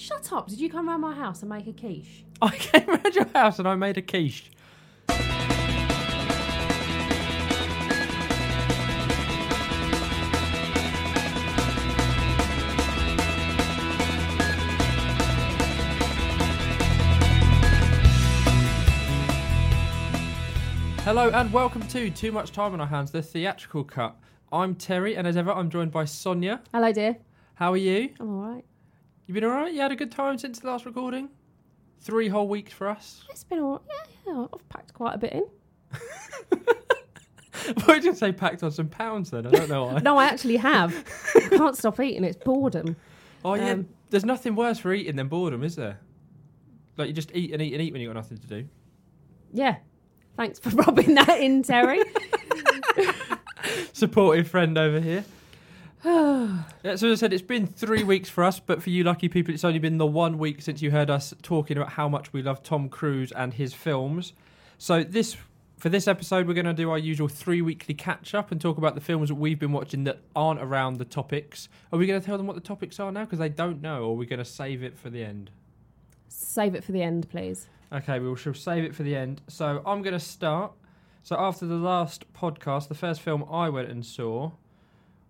Shut up! Did you come round my house and make a quiche? I came around your house and I made a quiche. Hello and welcome to Too Much Time on Our Hands, the theatrical cut. I'm Terry, and as ever, I'm joined by Sonia. Hello, dear. How are you? I'm all right. You been alright? You had a good time since the last recording? Three whole weeks for us. It's been all right. Yeah, yeah. I've packed quite a bit in. Why did you say packed on some pounds then? I don't know why. No, I actually have. I can't stop eating. It's boredom. Oh yeah, Um, there's nothing worse for eating than boredom, is there? Like you just eat and eat and eat when you have got nothing to do. Yeah. Thanks for rubbing that in, Terry. Supportive friend over here. so as I said, it's been three weeks for us, but for you lucky people, it's only been the one week since you heard us talking about how much we love Tom Cruise and his films. So this for this episode, we're going to do our usual three weekly catch up and talk about the films that we've been watching that aren't around the topics. Are we going to tell them what the topics are now because they don't know, or are we going to save it for the end? Save it for the end, please. Okay, we shall save it for the end. So I'm going to start. So after the last podcast, the first film I went and saw,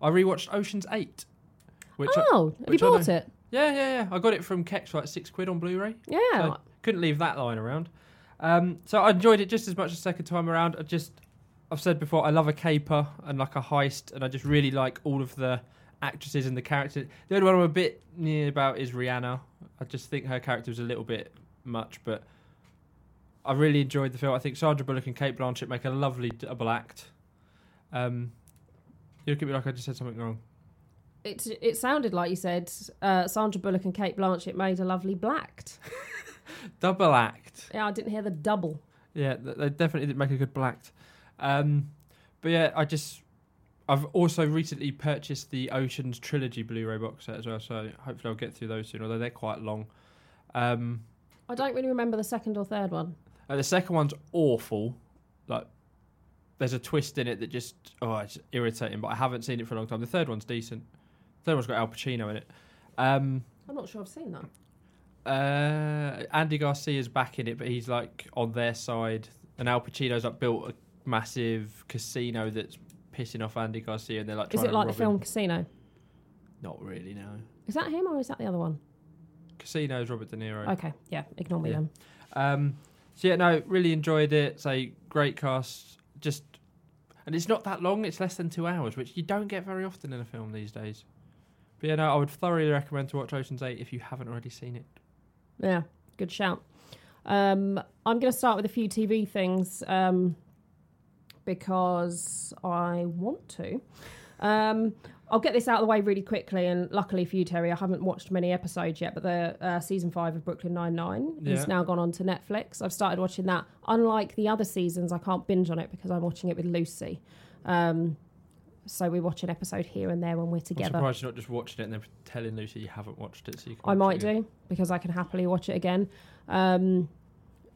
I rewatched Ocean's Eight. Which I- oh, have you I bought it? yeah, yeah, yeah. I got it from CeX for like six quid on Blu-ray. Yeah. So couldn't leave that lying around. Um, so I enjoyed it just as much the second time around. I just, I've said before, I love a caper and like a heist, and I just really like all of the actresses and the characters. The only one I'm a bit near about is Rihanna. I just think her character was a little bit much, but I really enjoyed the film. I think Sandra Bullock and Cate Blanchett make a lovely double act. Um, you look at me like I just said something wrong. It, it sounded like you said uh, Sandra Bullock and Cate Blanchett made a lovely blacked. Double act. Yeah, I didn't hear the double. Yeah, they definitely didn't make a good blacked. Um, but yeah, I just I've also recently purchased the Oceans trilogy Blu-ray box set as well, so hopefully I'll get through those soon. Although they're quite long. Um, I don't really remember the second or third one. uh, the second one's awful. Like there's a twist in it that just oh it's irritating. But I haven't seen it for a long time. The third one's decent. The third one's got Al Pacino in it. Um, I'm not sure I've seen that. uh, Andy Garcia's back in it, but he's like on their side, and Al Pacino's like built a massive casino that's pissing off Andy Garcia, and they're like Is it like the film him. Casino? Not really, no. Is that him or is that the other one? Casino's Robert De Niro. Okay, yeah, ignore me Yeah. then. Um, so yeah, no, really enjoyed it. It's a great cast. Just, and it's not that long. It's less than two hours, which you don't get very often in a film these days. But yeah, no, I would thoroughly recommend to watch Ocean's Eight if you haven't already seen it. Yeah, good shout. Um, I'm going to start with a few TV things um, because I want to. Um, I'll get this out of the way really quickly, and luckily for you, Terry, I haven't watched many episodes yet, but the uh, season five of Brooklyn Nine Nine Yeah. has now gone on to Netflix. I've started watching that. Unlike the other seasons, I can't binge on it because I'm watching it with Lucy. Um, so we watch an episode here and there when we're I'm together. surprised you're not just watching it and then telling Lucy you haven't watched it, so you can. I might do because I can happily watch it again. Um,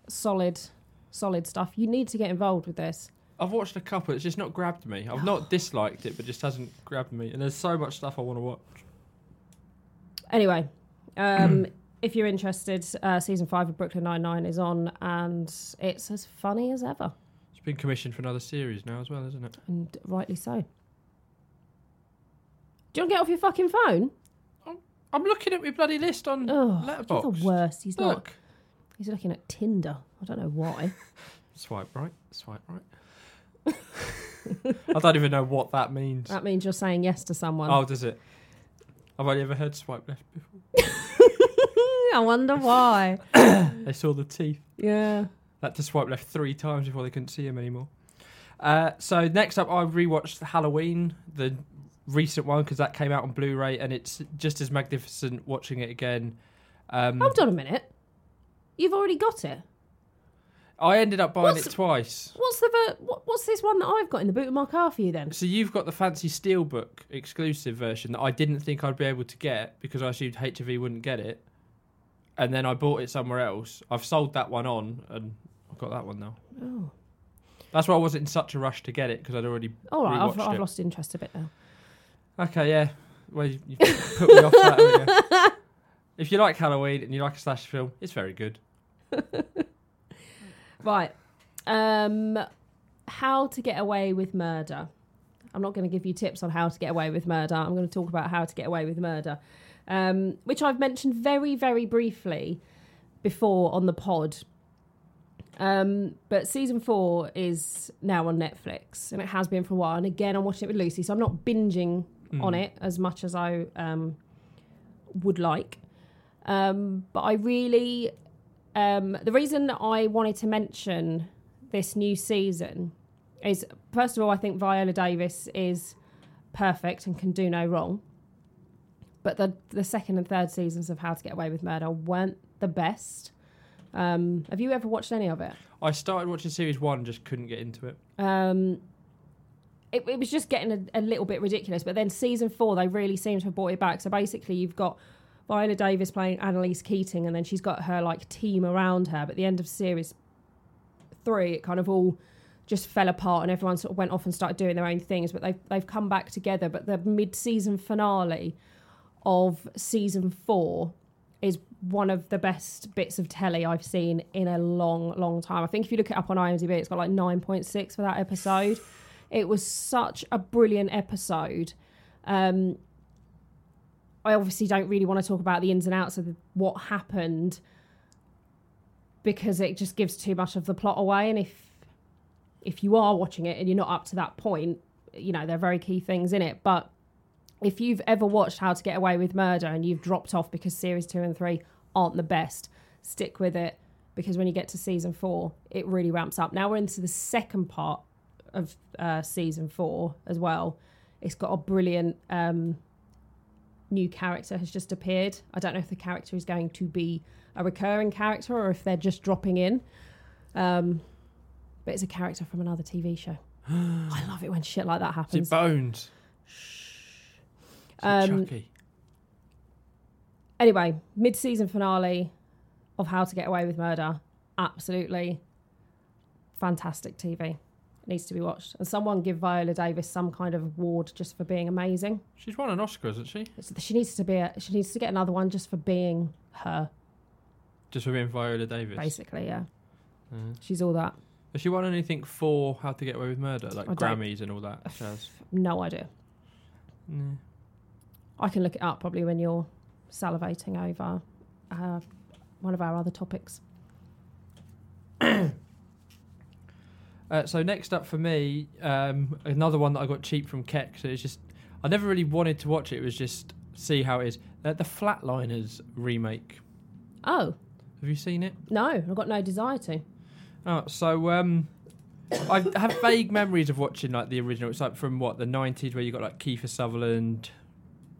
solid, solid stuff. You need to get involved with this. I've watched a couple. It's just not grabbed me. I've not disliked it, but just hasn't grabbed me. And there's so much stuff I want to watch. Anyway, um, if you're interested, uh, season five of Brooklyn Nine Nine is on, and it's as funny as ever, It's been commissioned for another series now as well, isn't it? and rightly so. Do you want to get off your fucking phone? I'm looking at my bloody list on Oh, you're Letterboxd. the worst. He's not. Look. He's looking at Tinder. I don't know why. Swipe right, swipe right. I don't even know what that means. that means you're saying yes to someone. Oh, does it? I've only ever heard swipe left before. I wonder why. They saw the teeth. yeah. That to swipe left three times before they couldn't see him anymore. Uh, so next up, I rewatched Halloween, the recent one, because that came out on Blu-ray, and it's just as magnificent watching it again. Um, Hold on a minute. You've already got it. I ended up buying What's- it twice. What's the ver- what, what's this one that I've got in the boot of my car for you then? So you've got the fancy steelbook exclusive version that I didn't think I'd be able to get because I assumed HV wouldn't get it, and then I bought it somewhere else. I've sold that one on, and I've got that one now. Oh, That's why I wasn't in such a rush to get it because I'd already. all right. I've, Rewatched I've it. lost interest a bit now. Okay, yeah. Well, you, you put me off that. haven't you? If you like Halloween and you like a slasher film, it's very good. Right. Um, how to get away with murder. I'm not going to give you tips on how to get away with murder. I'm going to talk about how to get away with murder, um, which I've mentioned very, very briefly before on the pod. Um, but season four is now on Netflix, and it has been for a while. And again, I'm watching it with Lucy, so I'm not binging Mm. on it as much as I um, would like. Um, but I really, um, the reason I wanted to mention this new season is first of all, I think Viola Davis is perfect and can do no wrong. But the the second and third seasons of How to Get Away with Murder weren't the best. Um, have you ever watched any of it? I started watching series one, just couldn't get into it. Um, it, it was just getting a, a little bit ridiculous. But then season four, they really seem to have brought it back. So basically, you've got Viola Davis playing Annalise Keating, and then she's got her like team around her. But at the end of series three, it kind of all just fell apart, and everyone sort of went off and started doing their own things. But they've they've come back together. But the mid-season finale of season four is one of the best bits of telly I've seen in a long, long time. I think if you look it up on IMDb, it's got like 9.6 for that episode. It was such a brilliant episode. Um, I obviously don't really want to talk about the ins and outs of what happened because it just gives too much of the plot away. And if if you are watching it and you're not up to that point, you know there are very key things in it. But if you've ever watched How to Get Away with Murder and you've dropped off because series two and three aren't the best, stick with it because when you get to season four, it really ramps up. Now we're into the second part of uh, season four as well. It's got a brilliant um, new character has just appeared. I don't know if the character is going to be a recurring character or if they're just dropping in. Um, but it's a character from another TV show. I love it when shit like that happens. it Bones? Is it Um, Chucky? anyway, mid-season finale of How to Get Away with Murder, absolutely fantastic TV. Needs to be watched, and someone give Viola Davis some kind of award just for being amazing. She's won an Oscar, hasn't she? It's- She needs to be. A, she needs to get another one just for being her. Just for being Viola Davis. Basically, yeah, Uh, she's all that. has she won anything for How to Get Away with Murder, like I Grammys and all that jazz? No idea. Mm. I can look it up probably when you're salivating over uh, one of our other topics. Uh, so next up for me, um, another one that I got cheap from CeX. So it's just I never really wanted to watch it. It was just see how it is. Uh, the Flatliners remake. Oh Have you seen it? no, I've got no desire to. Oh, so um, I have vague memories of watching like the original. It's like from what the nineties, where you got like Kiefer Sutherland,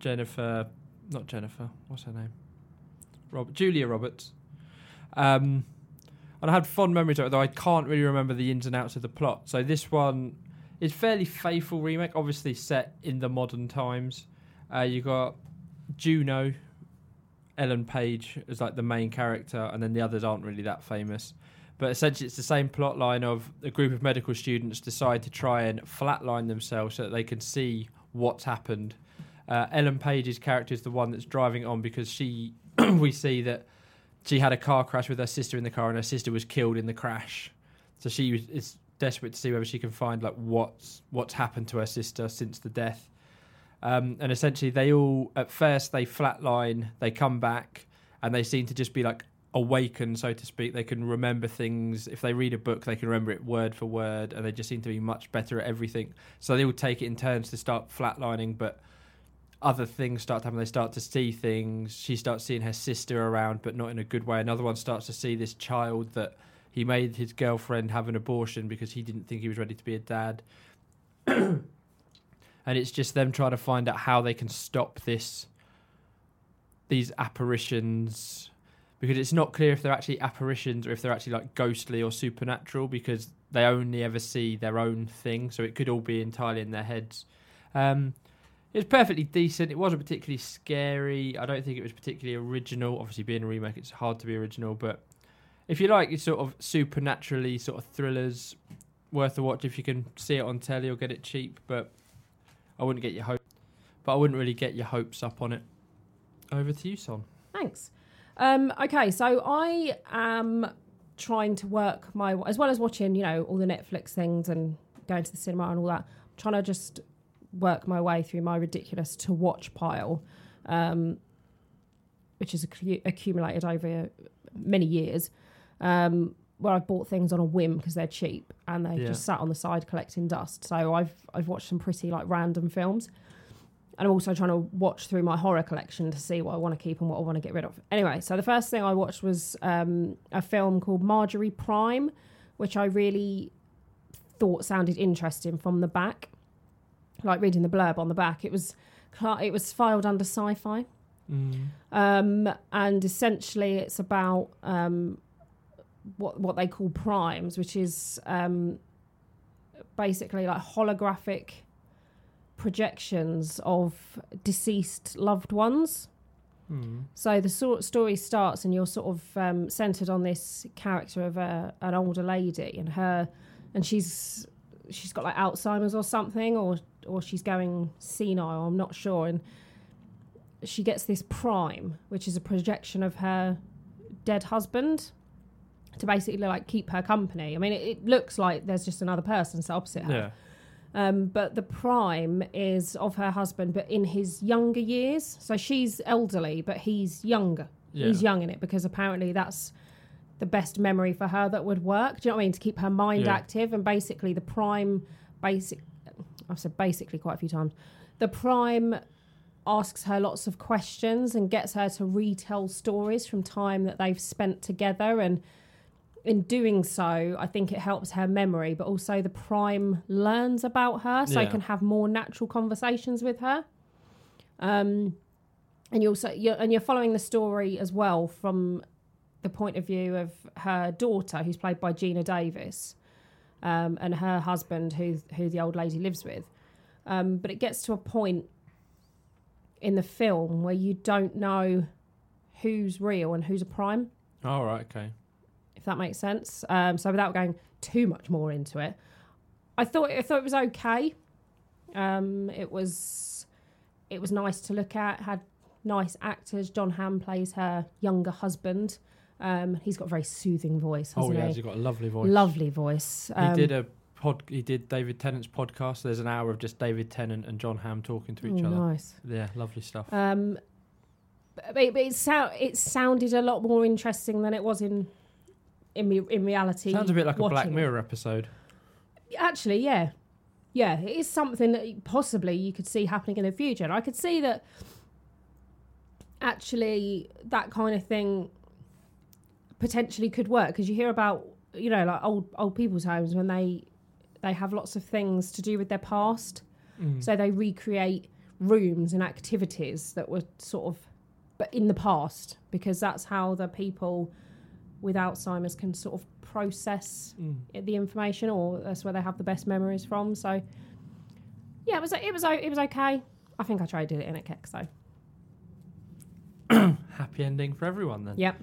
Jennifer, not Jennifer, what's her name? Rob, Julia Roberts. Um, and I had fond memories of it, though I can't really remember the ins and outs of the plot. So this one is fairly faithful remake, obviously set in the modern times. Uh, you got Juno, Ellen Page as like the main character, and then the others aren't really that famous. But essentially, it's the same plot line of a group of medical students decide to try and flatline themselves so that they can see what's happened. Uh, Ellen Page's character is the one that's driving on because she, we see that she had a car crash with her sister in the car, and her sister was killed in the crash. So she was, is desperate to see whether she can find like what's what's happened to her sister since the death. Um, and essentially, they all at first they flatline, they come back, and they seem to just be like awakened, so to speak. They can remember things. If they read a book, they can remember it word for word, and they just seem to be much better at everything. So they all take it in turns to start flatlining, but other things start to happen. They start to see things. She starts seeing her sister around, but not in a good way. Another one starts to see this child that he made his girlfriend have an abortion because he didn't think he was ready to be a dad. and it's just them trying to find out how they can stop this these apparitions because it's not clear if they're actually apparitions or if they're actually like ghostly or supernatural because they only ever see their own thing so it could all be entirely in their heads um it was perfectly decent. It wasn't particularly scary. I don't think it was particularly original. Obviously being a remake it's hard to be original but if you like your sort of supernaturally sort of thrillers worth a watch. If you can see it on telly or get it cheap but i wouldn't get your hope but i wouldn't really get your hopes up on it. Over to you son. Thanks. Um, okay, so I am trying to work my as well as watching, you know, all the Netflix things and going to the cinema and all that. I'm trying to just work my way through my ridiculous to watch pile, um, which has accu- accumulated over many years. Um, where I've bought things on a whim because they're cheap and they've Yeah. just sat on the side collecting dust. So I've I've watched some pretty like random films. And I'm also trying to watch through my horror collection to see what I want to keep and what I want to get rid of. Anyway, so the first thing I watched was um, a film called Marjorie Prime, which I really thought sounded interesting from the back. Like reading the blurb on the back, it was it was filed under sci-fi, Mm. um, and essentially it's about um, what what they call primes, which is um, basically like holographic projections of deceased loved ones. Mm. So the story starts, and you're sort of um, centered on this character of a, an older lady, and her, and she's she's got like Alzheimer's or something, or or she's going senile. I'm not sure, and she gets this prime, which is a projection of her dead husband, to basically like keep her company. I mean, it, it looks like there's just another person sat opposite her. Yeah. Um, but the prime is of her husband, but in his younger years. So she's elderly, but he's younger. Yeah. He's young in it because apparently that's the best memory for her that would work. Do you know what I mean? To keep her mind Yeah. active. And basically, the prime, basic, I've said basically quite a few times, the prime asks her lots of questions and gets her to retell stories from time that they've spent together and in doing so, I think it helps her memory, but also the prime learns about her, so Yeah. can have more natural conversations with her. Um, and you also you're, and you're following the story as well from the point of view of her daughter, who's played by Geena Davis, um, and her husband, who who the old lady lives with. Um, but it gets to a point in the film where you don't know who's real and who's a prime All right. Okay. if that makes sense. Um, so without going too much more into it, I thought I thought it was okay. Um, it was it was nice to look at. Had nice actors. Jon Hamm plays her younger husband. Um, he's got a very soothing voice, Oh he? he's got a lovely voice. Lovely voice. Um, he did a pod. He did David Tennant's podcast. There's an hour of just David Tennant and Jon Hamm talking to each oh, other. Nice. Yeah, lovely stuff. Um, but it, it, sou- it sounded a lot more interesting than it was in in in reality. Sounds a bit like a Black. Mirror episode. Actually, yeah. Yeah, it is something that possibly you could see happening in the future. And I could see that actually that kind of thing potentially could work because you hear about, you know, like old old people's homes when they they have lots of things to do with their past. Mm. So they recreate rooms and activities that were sort of but in the past because that's how the people with Alzheimer's can sort of process Mm. the information, or that's where they have the best memories from. So, yeah, it was it was it was okay. I think I traded it in a kick so Happy ending for everyone then. yep.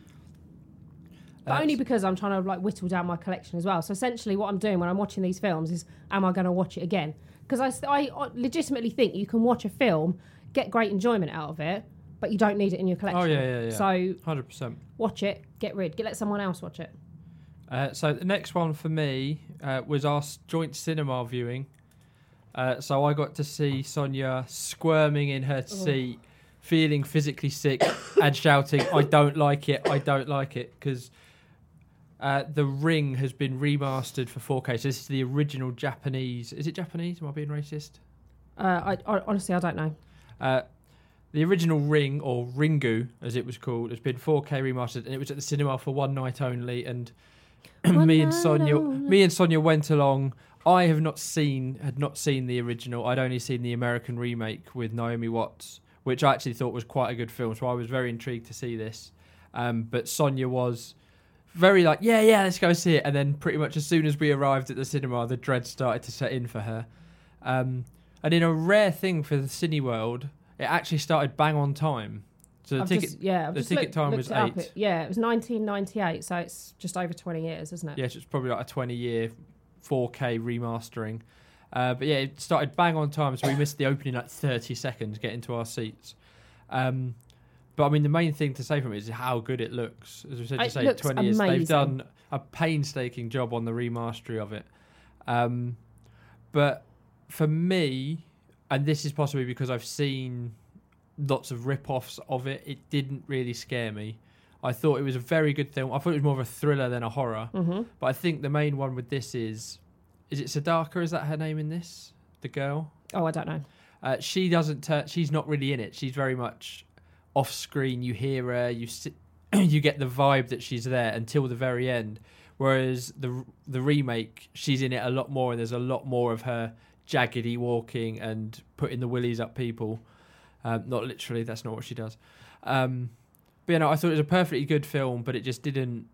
But only because I'm trying to like whittle down my collection as well. So essentially, what I'm doing when I'm watching these films is, am I going to watch it again? Because I, uh, legitimately think you can watch a film, get great enjoyment out of it, but you don't need it in your collection. Oh yeah, yeah, yeah. So Hundred percent. watch it, get rid, get let someone else watch it. Uh, so the next one for me uh, was our joint cinema viewing. Uh, so I got to see Sonia squirming in her seat, feeling physically sick and shouting, "I don't like it! I don't like it!" Because uh, the Ring has been remastered for 4K. So this is the original Japanese. Is it Japanese? Am I being racist? Uh, I, I honestly I don't know. Uh, the original Ring, or Ringu as it was called, has been 4K remastered, and it was at the cinema for one night only. And me and Sonia, only. me and Sonia went along. I have not seen, had not seen the original. I'd only seen the American remake with Naomi Watts, which I actually thought was quite a good film. So I was very intrigued to see this. Um, but Sonia was very like, yeah, yeah, let's go see it. And then pretty much as soon as we arrived at the cinema, the dread started to set in for her. Um, and in a rare thing for the Cineworld, it actually started bang on time. So the I've ticket, just, yeah, I've the ticket time was it eight. It- yeah, it was 1998, so it's just over 20 years, isn't it? Yes, it's probably like a 20 year 4K remastering. Uh, but yeah, it started bang on time, so we missed the opening like 30 seconds getting to our seats. Um, But I mean, the main thing to say from it is how good it looks. As we said, to say twenty years. They've done a painstaking job on the remastery of it. Um, but for me, and this is possibly because I've seen lots of rip-offs of it, it didn't really scare me. I thought it was a very good film. I thought it was more of a thriller than a horror. hmm But I think the main one with this is, is it Sadaka? Is that her name in this? The girl. Oh, I don't know. Uh, she doesn't. Turn, she's not really in it. She's very much off screen. You hear her. You si- you get the vibe that she's there until the very end. Whereas the the remake, she's in it a lot more, and there's a lot more of her jaggedy walking and putting the willies up people. Um, not literally. That's not what she does. Um, but you know, I thought it was a perfectly good film, but it just didn't.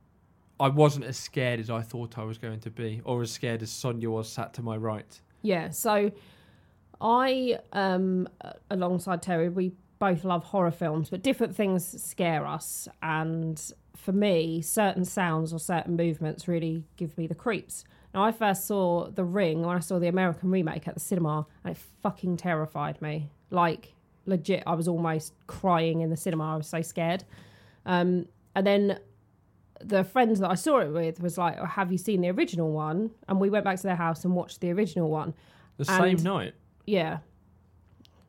I wasn't as scared as I thought I was going to be, or as scared as Sonia was sat to my right. Yeah, so I, um, alongside Terry, we both love horror films, but different things scare us. And for me, certain sounds or certain movements really give me the creeps. Now, I first saw The Ring when I saw the American remake at the cinema, and it fucking terrified me. Like, legit, I was almost crying in the cinema. I was so scared. Um, and then the friends that I saw it with was like, oh, "Have you seen the original one?" And we went back to their house and watched the original one. The And- same night. Yeah.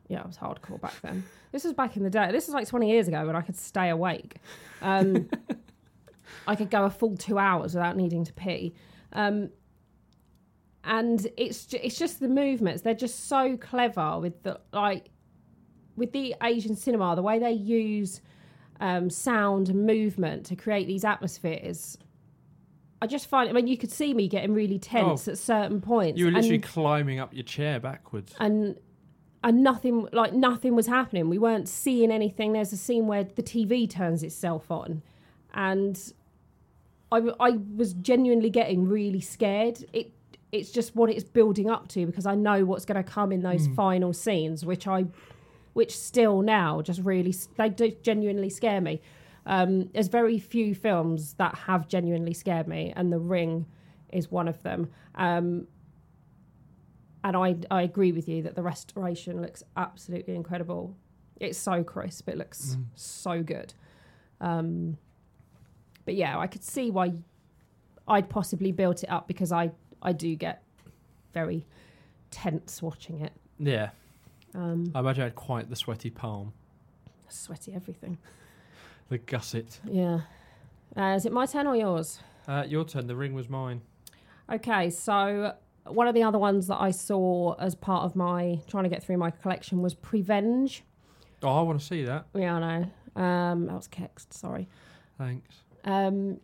Yeah, I was hardcore back then. This was back in the day. This is like 20 years ago when I could stay awake. Um, I could go a full two hours without needing to pee. Um, and it's ju- it's just the movements. They're just so clever with the like with the Asian cinema, the way they use um, sound and movement to create these atmospheres. I just find. I mean, you could see me getting really tense at certain points. You were literally and- climbing up your chair backwards. and and nothing like nothing was happening. We weren't seeing anything. There's a scene where the TV turns itself on, and I was genuinely getting really scared. It it's just what it's building up to because I know what's going to come in those final scenes, which I which still now just really they do genuinely scare me. Um, there's very few films that have genuinely scared me, and The Ring is one of them. Um, and I I agree with you that the restoration looks absolutely incredible. It's so crisp. It looks so good. Um, but yeah, I could see why I'd possibly built it up because I I do get very tense watching it. Yeah, Um, I imagine I had quite the sweaty palm, sweaty everything. the gusset. Yeah. Uh, is it my turn or yours? Uh, your turn. The ring was mine. Okay, so one of the other ones that I saw as part of my trying to get through my collection was Prevenge. Oh, I want to see that. Yeah, I know. Um, that was Kext, sorry. Thanks. Um,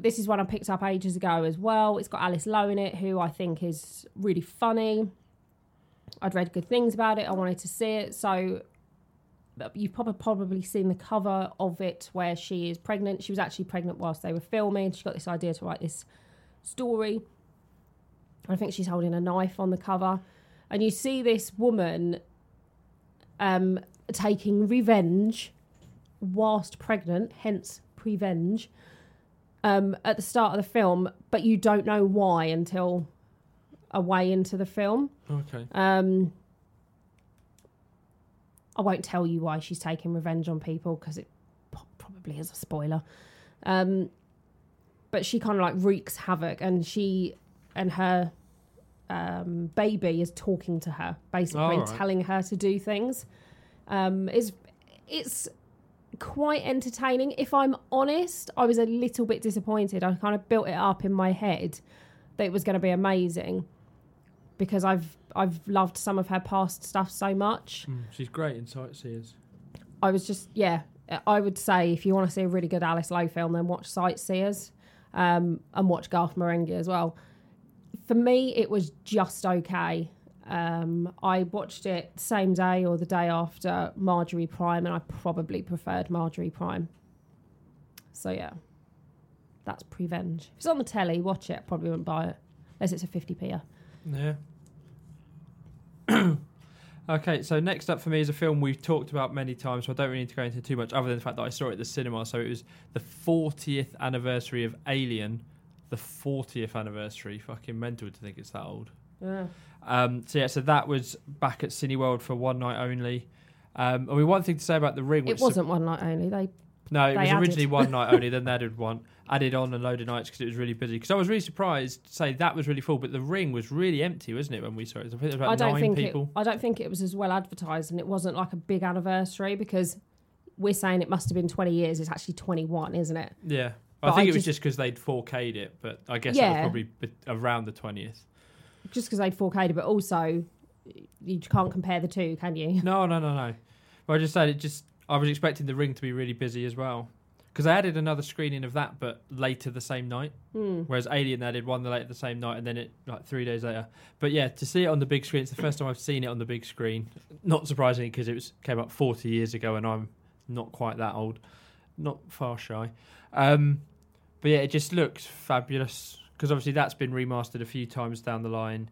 this is one I picked up ages ago as well. It's got Alice Lowe in it, who I think is really funny. I'd read good things about it. I wanted to see it. So you've probably probably seen the cover of it where she is pregnant. She was actually pregnant whilst they were filming. She got this idea to write this story. I think she's holding a knife on the cover. And you see this woman um, taking revenge whilst pregnant, hence prevenge, um, at the start of the film, but you don't know why until a way into the film. Okay. Um, I won't tell you why she's taking revenge on people because it probably is a spoiler. Um, but she kind of like wreaks havoc, and she and her um, baby is talking to her basically, right. telling her to do things. Um, is it's quite entertaining. If I'm honest, I was a little bit disappointed. I kind of built it up in my head that it was going to be amazing because I've I've loved some of her past stuff so much. Mm, she's great in Sightseers. I was just yeah, I would say if you want to see a really good Alice Lowe film, then watch Sightseers um, and watch Garth Marenghi as well. For me, it was just okay. Um, I watched it same day or the day after Marjorie Prime, and I probably preferred Marjorie Prime. So yeah, that's Prevenge. If it's on the telly, watch it. Probably wouldn't buy it unless it's a fifty p. Yeah. okay, so next up for me is a film we've talked about many times, so I don't really need to go into too much other than the fact that I saw it at the cinema. So it was the 40th anniversary of Alien. The 40th anniversary. Fucking mental to think it's that old. Yeah. Um, so yeah, so that was back at Cineworld for one night only. Um, I mean, one thing to say about the ring, which It wasn't one night only. They no, it they was added. originally one night only. Then they added one, added on a load of nights because it was really busy. Because I was really surprised to say that was really full, but the ring was really empty, wasn't it? When we saw it, I think there was about I don't nine think people. it. I don't think it was as well advertised, and it wasn't like a big anniversary because we're saying it must have been 20 years. It's actually 21, isn't it? Yeah, I think I it was just- because they'd 4K'd it, but I guess that Yeah. was probably around the twentieth. Just because they'd 4K'd it, but also you can't compare the two, can you? No, no, no, no. But I just said it. Just I was expecting the ring to be really busy as well because I added another screening of that, but later the same night. Hmm. Whereas Alien, did one the later the same night, and then it like three days later. But yeah, to see it on the big screen, it's the first time I've seen it on the big screen. Not surprisingly, because it was came up forty years ago, and I'm not quite that old, not far shy. Um, but yeah, it just looks fabulous because obviously that's been remastered a few times down the line.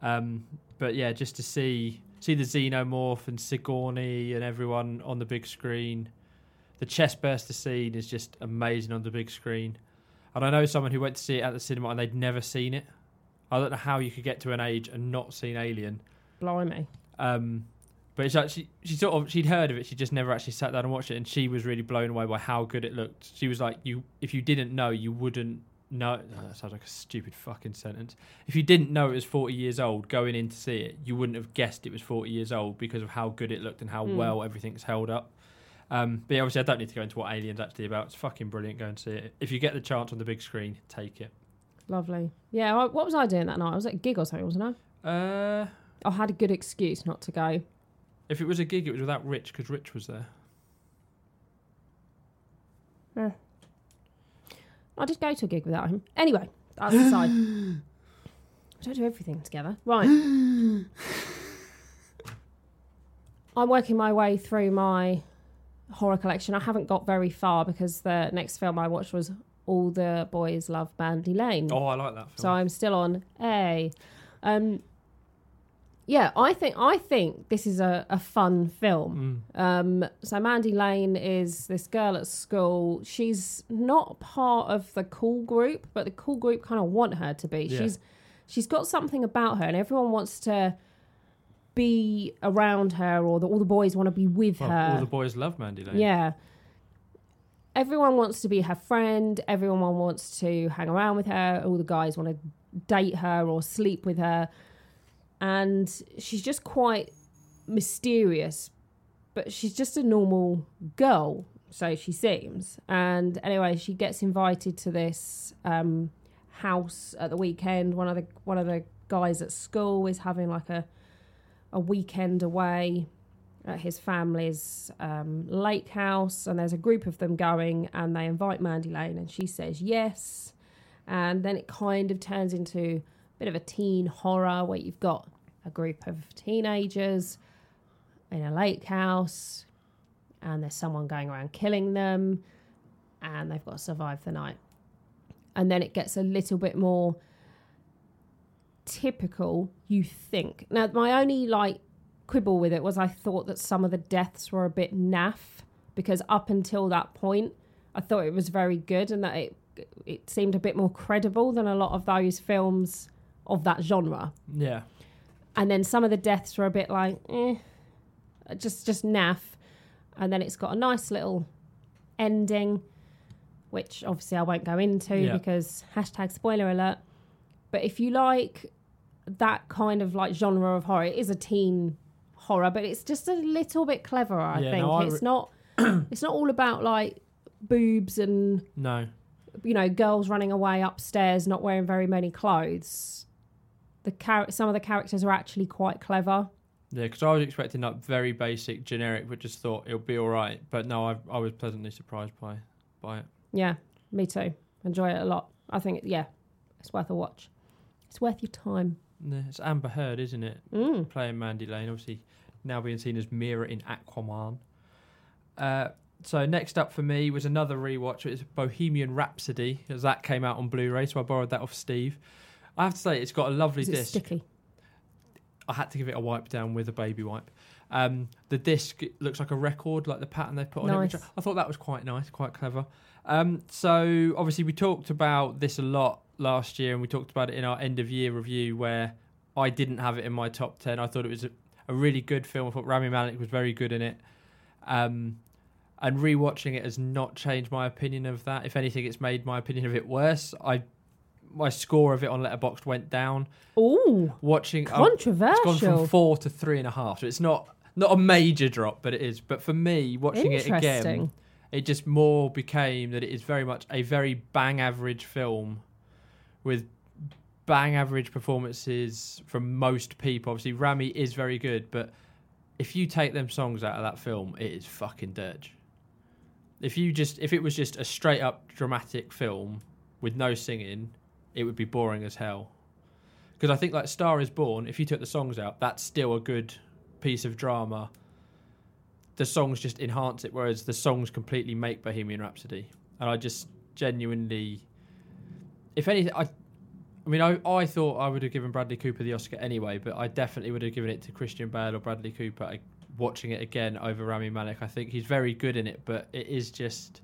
Um, but yeah, just to see see the Xenomorph and Sigourney and everyone on the big screen. The chest burster scene is just amazing on the big screen. And I know someone who went to see it at the cinema and they'd never seen it. I don't know how you could get to an age and not seen Alien. Blimey. Um, but it's like she, she sort of she'd heard of it, she just never actually sat down and watched it, and she was really blown away by how good it looked. She was like, "You, if you didn't know, you wouldn't know." Oh, that sounds like a stupid fucking sentence. If you didn't know it was forty years old going in to see it, you wouldn't have guessed it was forty years old because of how good it looked and how Mm. well everything's held up. Um, but yeah, obviously, I don't need to go into what Alien's actually about. It's fucking brilliant. Go and see it. If you get the chance on the big screen, take it. Lovely. Yeah, I, what was I doing that night? I was at a gig or something, wasn't I? Uh, I had a good excuse not to go. If it was a gig, it was without Rich because Rich was there. Yeah. I did go to a gig without him. Anyway, that's the side. I don't do everything together. Right. I'm working my way through my horror collection. I haven't got very far because the next film I watched was All the Boys Love Mandy Lane. Oh, I like that film. So I'm still on A. Um, yeah, I think I think this is a, a fun film. Mm. Um, so Mandy Lane is this girl at school. She's not part of the cool group, but the cool group kind of want her to be. Yeah. She's she's got something about her, and everyone wants to be around her, or the, all the boys want to be with Well, her. all the boys love Mandy Lane. Yeah. Everyone wants to be her friend. Everyone wants to hang around with her. All the guys want to date her or sleep with her. And she's just quite mysterious, but she's just a normal girl, so she seems. And anyway, she gets invited to this um, house at the weekend. One of the one of the guys at school is having like a a weekend away at his family's um, lake house, and there's a group of them going, and they invite Mandy Lane, and she says yes, and then it kind of turns into bit of a teen horror where you've got a group of teenagers in a lake house, and there's someone going around killing them, and they've got to survive the night, and then it gets a little bit more typical you think. Now my only like quibble with it was I thought that some of the deaths were a bit naff because up until that point I thought it was very good and that it it seemed a bit more credible than a lot of those films of that genre. Yeah. And then some of the deaths were a bit like eh, just just naff and then it's got a nice little ending which obviously I won't go into Yeah. because hashtag spoiler alert. But if you like that kind of like genre of horror, it is a teen horror, but it's just a little bit cleverer. I Yeah, think no, I it's not. it's not all about like boobs and No. you know girls running away upstairs not wearing very many clothes. The char- some of the characters are actually quite clever. Yeah, because I was expecting like very basic, generic, but just thought it'll be all right. But no, I, I was pleasantly surprised by by it. Yeah, me too. Enjoy it a lot. I think it, yeah, it's worth a watch. It's worth your time. Yeah, It's Amber Heard, isn't it? Mm. Playing Mandy Lane, obviously now being seen as Mera in Aquaman. Uh, so next up for me was another rewatch. It's Bohemian Rhapsody, as that came out on Blu-ray. So I borrowed that off Steve. I have to say, it's got a lovely Is it disc. sticky? I had to give it a wipe down with a baby wipe. Um, the disc looks like a record, like the pattern they put on it. Which I, I thought that was quite nice, quite clever. Um, so obviously we talked about this a lot last year, and we talked about it in our end of year review, where I didn't have it in my top ten. I thought it was a, a really good film. I thought Rami Malek was very good in it. Um, and rewatching it has not changed my opinion of that. If anything, it's made my opinion of it worse. I my score of it on Letterboxd went down. Ooh, Watching controversial. it's gone from four to three and a half. So it's not not a major drop, but it is. But for me, watching it again, it just more became that it is very much a very bang average film with bang average performances from most people. Obviously, Rami is very good, but if you take them songs out of that film, it is fucking dirge. If you just if it was just a straight up dramatic film with no singing, it would be boring as hell. Because I think like Star is Born, if you took the songs out, that's still a good piece of drama. The songs just enhance it, whereas the songs completely make Bohemian Rhapsody. And I just genuinely, if anything, I, I mean, I, I thought I would have given Bradley Cooper the Oscar anyway, but I definitely would have given it to Christian Bale or Bradley Cooper. I, watching it again over Rami Malek, I think he's very good in it, but it is just,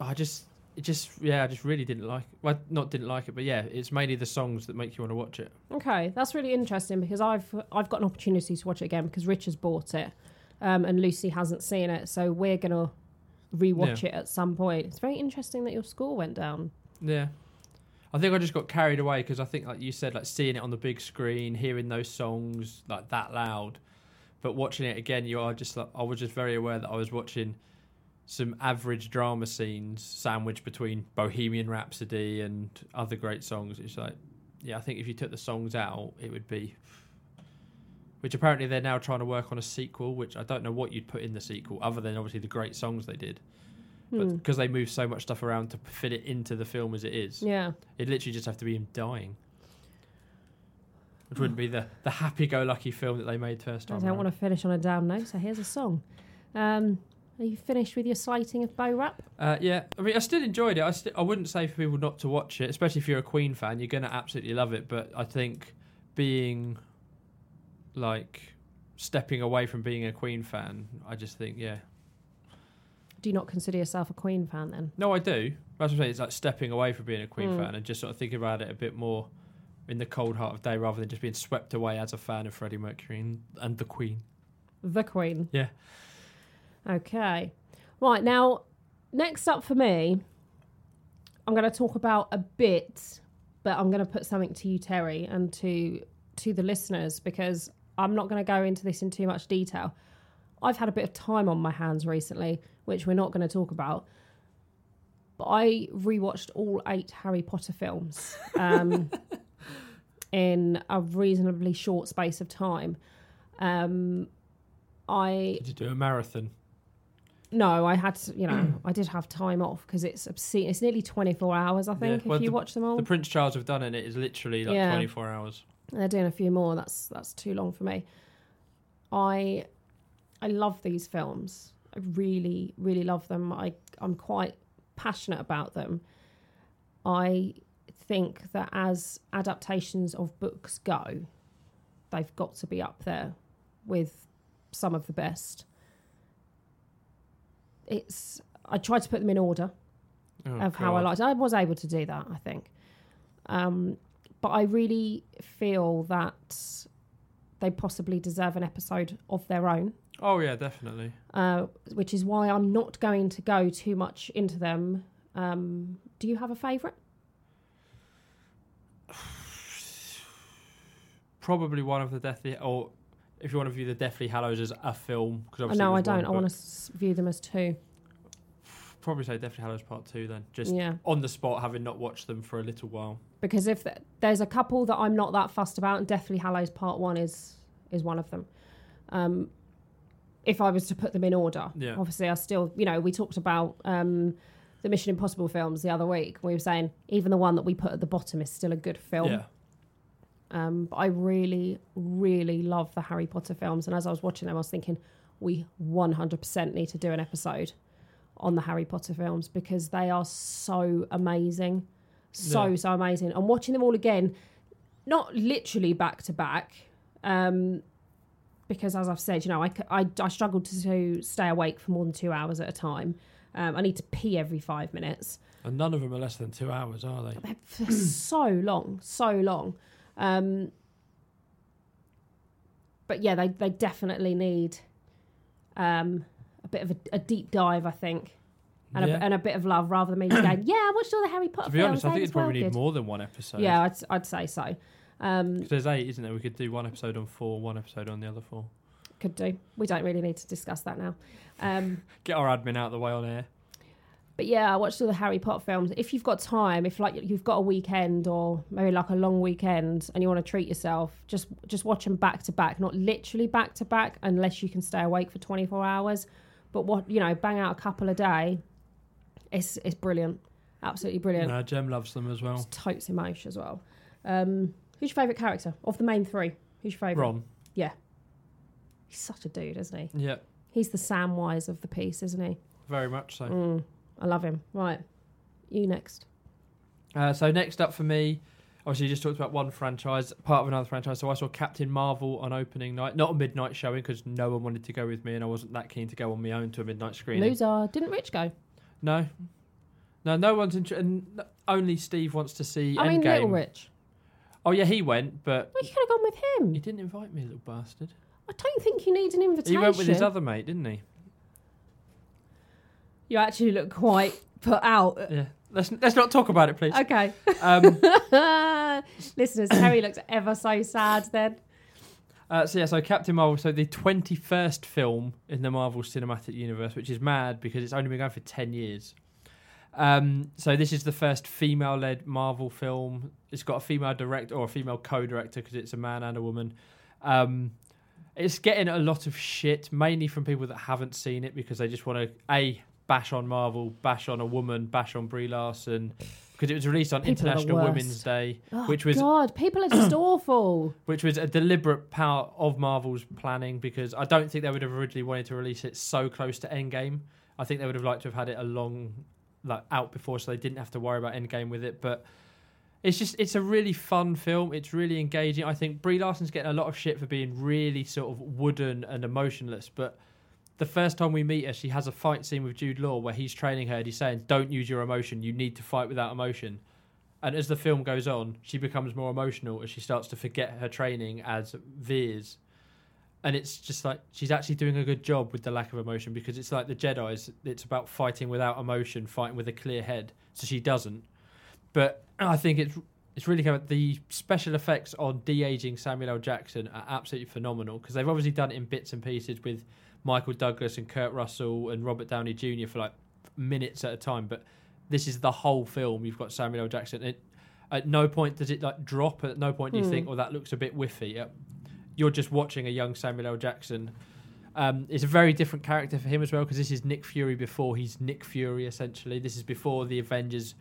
I just, it just, yeah, I just really didn't like. Well, not didn't like it, but yeah, it's mainly the songs that make you want to watch it. Okay, that's really interesting because I've I've got an opportunity to watch it again because Rich has bought it, um, and Lucy hasn't seen it, so we're gonna rewatch it at some point. It's very interesting that your score went down. Yeah. I think I just got carried away because I think, like you said, like seeing it on the big screen, hearing those songs like that loud, but watching it again, you are just like I was just very aware that I was watching some average drama scenes sandwiched between Bohemian Rhapsody and other great songs. It's like, yeah, I think if you took the songs out, it would be. Which apparently they're now trying to work on a sequel, which I don't know what you'd put in the sequel, other than obviously the great songs they did. But Hmm. because they move so much stuff around to fit it into the film as it is, Yeah. It'd literally just have to be him dying. Which wouldn't be the, the happy go lucky film that they made first time. I don't around. want to finish on a down note, so here's a song. Um, are you finished with your sighting of Bo Rap? Uh, yeah, I mean, I still enjoyed it. I, st- I wouldn't say for people not to watch it, especially if you're a Queen fan. You're going to absolutely love it. But I think being like stepping away from being a Queen fan, I just think, yeah. Do you not consider yourself a Queen fan then? No, I do. That's what I'm saying. It's like stepping away from being a Queen Mm. fan and just sort of thinking about it a bit more in the cold heart of day rather than just being swept away as a fan of Freddie Mercury and, and the Queen. The Queen. Yeah. Okay. Right, now, next up for me, I'm going to talk about a bit, but I'm going to put something to you, Terry, and to to the listeners because I'm not going to go into this in too much detail. I've had a bit of time on my hands recently, which we're not going to talk about. But I rewatched all eight Harry Potter films um, in a reasonably short space of time. Um, I Did you do a marathon? No, I had to, you know, I did have time off because it's obscene. It's nearly 24 hours, I think, well, if you the- watch them all. The Prince Charles have done it. It is literally like Yeah. 24 hours. They're doing a few more. That's that's too long for me. I I love these films. I really really love them. I I'm quite passionate about them. I think that as adaptations of books go, they've got to be up there with some of the best. It's I tried to put them in order Oh, of how I liked. it. I was able to do that, I think. Um, but I really feel that they possibly deserve an episode of their own, Oh yeah, definitely. uh, which is why I'm not going to go too much into them. Um, do you have a favourite? Probably one of the Deathly, or if you want to view the Deathly Hallows as a film, because no, I don't. I want to view them as two. probably say Deathly Hallows Part Two then, just yeah, on the spot, having not watched them for a little while. because if th- there's a couple that I'm not that fussed about, and Deathly Hallows Part One is is one of them. Um, if I was to put them in order, Yeah. obviously I still, you know, we talked about um, the Mission Impossible films the other week. We were saying even the one that we put at the bottom is still a good film. Yeah, Um, but I really, really love the Harry Potter films, and as I was watching them, I was thinking we 100% need to do an episode on the Harry Potter films because they are so amazing, so Yeah. so amazing. And watching them all again, not literally back to back, um, because as I've said, you know, I I struggled to, to stay awake for more than two hours at a time. Um, I need to pee every five minutes. and none of them are less than two hours, are they? They're so long, so long. Um, but yeah, they they definitely need um, a bit of a, a deep dive, I think, and, Yeah. a, and a bit of love rather than me just going, yeah, I watched all the Harry Potter To be films. honest, I think you'd probably well need good." more than one episode. Yeah, I'd, I'd say so. Um, there's eight, isn't there? We could do one episode on four, one episode on the other four. could do. We don't really need to discuss that now. Um, Get our admin out of the way on air. But yeah, I watched all the Harry Potter films. If you've got time, if like you've got a weekend or maybe like a long weekend and you want to treat yourself, just just watch them back to back, not literally back to back, unless you can stay awake for 24 hours. But what you know, bang out a couple a day. It's it's brilliant, absolutely brilliant. No, Jem loves them as well. It's totes emotion as well. Um, who's your favourite character of the main three? Who's your favourite? Ron. Yeah, he's such a dude, isn't he? Yeah, He's the Samwise of the piece, isn't he? very much so. Mm, I love him. Right, you next. Uh, so next up for me, obviously you just talked about one franchise, part of another franchise. So I saw Captain Marvel on opening night, not a midnight showing because no one wanted to go with me, and I wasn't that keen to go on my own to a midnight screening. Loser. Didn't Rich go? No, no, no one's interested. And only Steve wants to see I mean, Little Rich. Oh yeah, he went, but Well, you could have gone with him. he didn't invite me, little bastard. I don't think you need an invitation. He went with his other mate, didn't he? You actually look quite put out. Yeah. Let's let's not talk about it, please. Okay. Um, Listeners, Terry looks ever so sad then. Uh, so yeah, so Captain Marvel, so the twenty-first film in the Marvel Cinematic Universe, which is mad because it's only been going for ten years. Um, so this is the first female-led Marvel film. It's got a female director or a female co-director because it's a man and a woman. Um, it's getting a lot of shit, mainly from people that haven't seen it because they just want to a bash on Marvel, bash on a woman, bash on Brie Larson because it was released on People International. Women's Day, Oh, which was God, people are just awful. which was a deliberate part of Marvel's planning because I don't think they would have originally wanted to release it so close to Endgame. I think they would have liked to have had it along, like out before, so they didn't have to worry about Endgame with it. But it's just it's a really fun film. It's really engaging. I think Brie Larson's getting a lot of shit for being really sort of wooden and emotionless, but. The first time we meet her, she has a fight scene with Jude Law where he's training her and he's saying, Don't use your emotion, you need to fight without emotion. And as the film goes on, she becomes more emotional as she starts to forget her training as Vers. And it's just like she's actually doing a good job with the lack of emotion because it's like the Jedi's, it's about fighting without emotion, fighting with a clear head. So she doesn't. But I think it's it's really kind of the special effects on de aging Samuel L. Jackson are absolutely phenomenal because they've obviously done it in bits and pieces with Michael Douglas and Kurt Russell and Robert Downey Jr. for like minutes at a time. But this is the whole film. You've got Samuel L. Jackson. It, at no point does it like drop. At no point do you Hmm. think, "Oh, that looks a bit whiffy." You're just watching a young Samuel L. Jackson. Um, it's a very different character for him as well because this is Nick Fury before he's Nick Fury. Essentially, this is before the Avengers.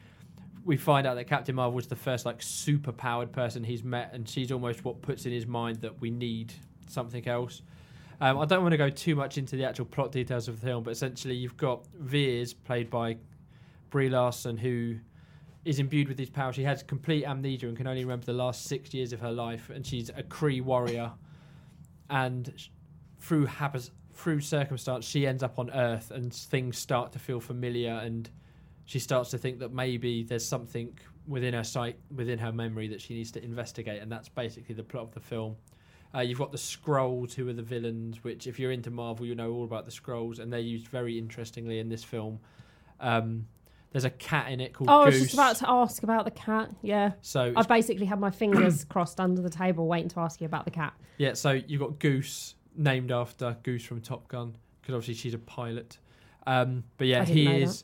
We find out that Captain Marvel was the first like super powered person he's met, and she's almost what puts in his mind that we need something else. Um, I don't want to go too much into the actual plot details of the film, but essentially you've got Vers played by Brie Larson, who is imbued with these powers. She has complete amnesia and can only remember the last six years of her life, and she's a Kree warrior. And through habits, through circumstance, she ends up on Earth, and things start to feel familiar, and she starts to think that maybe there's something within her sight, within her memory, that she needs to investigate, and that's basically the plot of the film. Uh, you've got the Skrulls, who are the villains, which, if you're into Marvel, you know all about the Skrulls, and they're used very interestingly in this film. Um, there's a cat in it called Oh, I was Goose. just about to ask about the cat. Yeah. so I basically had my fingers crossed under the table waiting to ask you about the cat. yeah, so you've got Goose, named after Goose from Top Gun, because obviously she's a pilot. Um, but yeah, he is.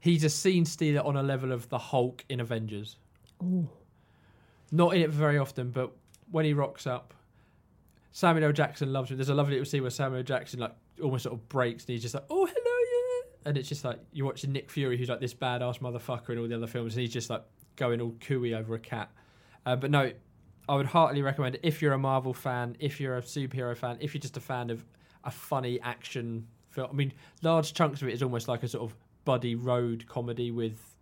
He's a scene stealer on a level of the Hulk in Avengers. Ooh. Not in it very often, but when he rocks up, Samuel L. Jackson loves him. There's a lovely little scene where Samuel. Jackson like almost sort of breaks, and he's just like, "Oh, hello, yeah," and it's just like you're watching Nick Fury, who's like this badass motherfucker in all the other films, and he's just like going all cooey over a cat. Uh, but no, I would heartily recommend it if you're a Marvel fan, if you're a superhero fan, if you're just a fan of a funny action film. I mean, large chunks of it is almost like a sort of buddy road comedy with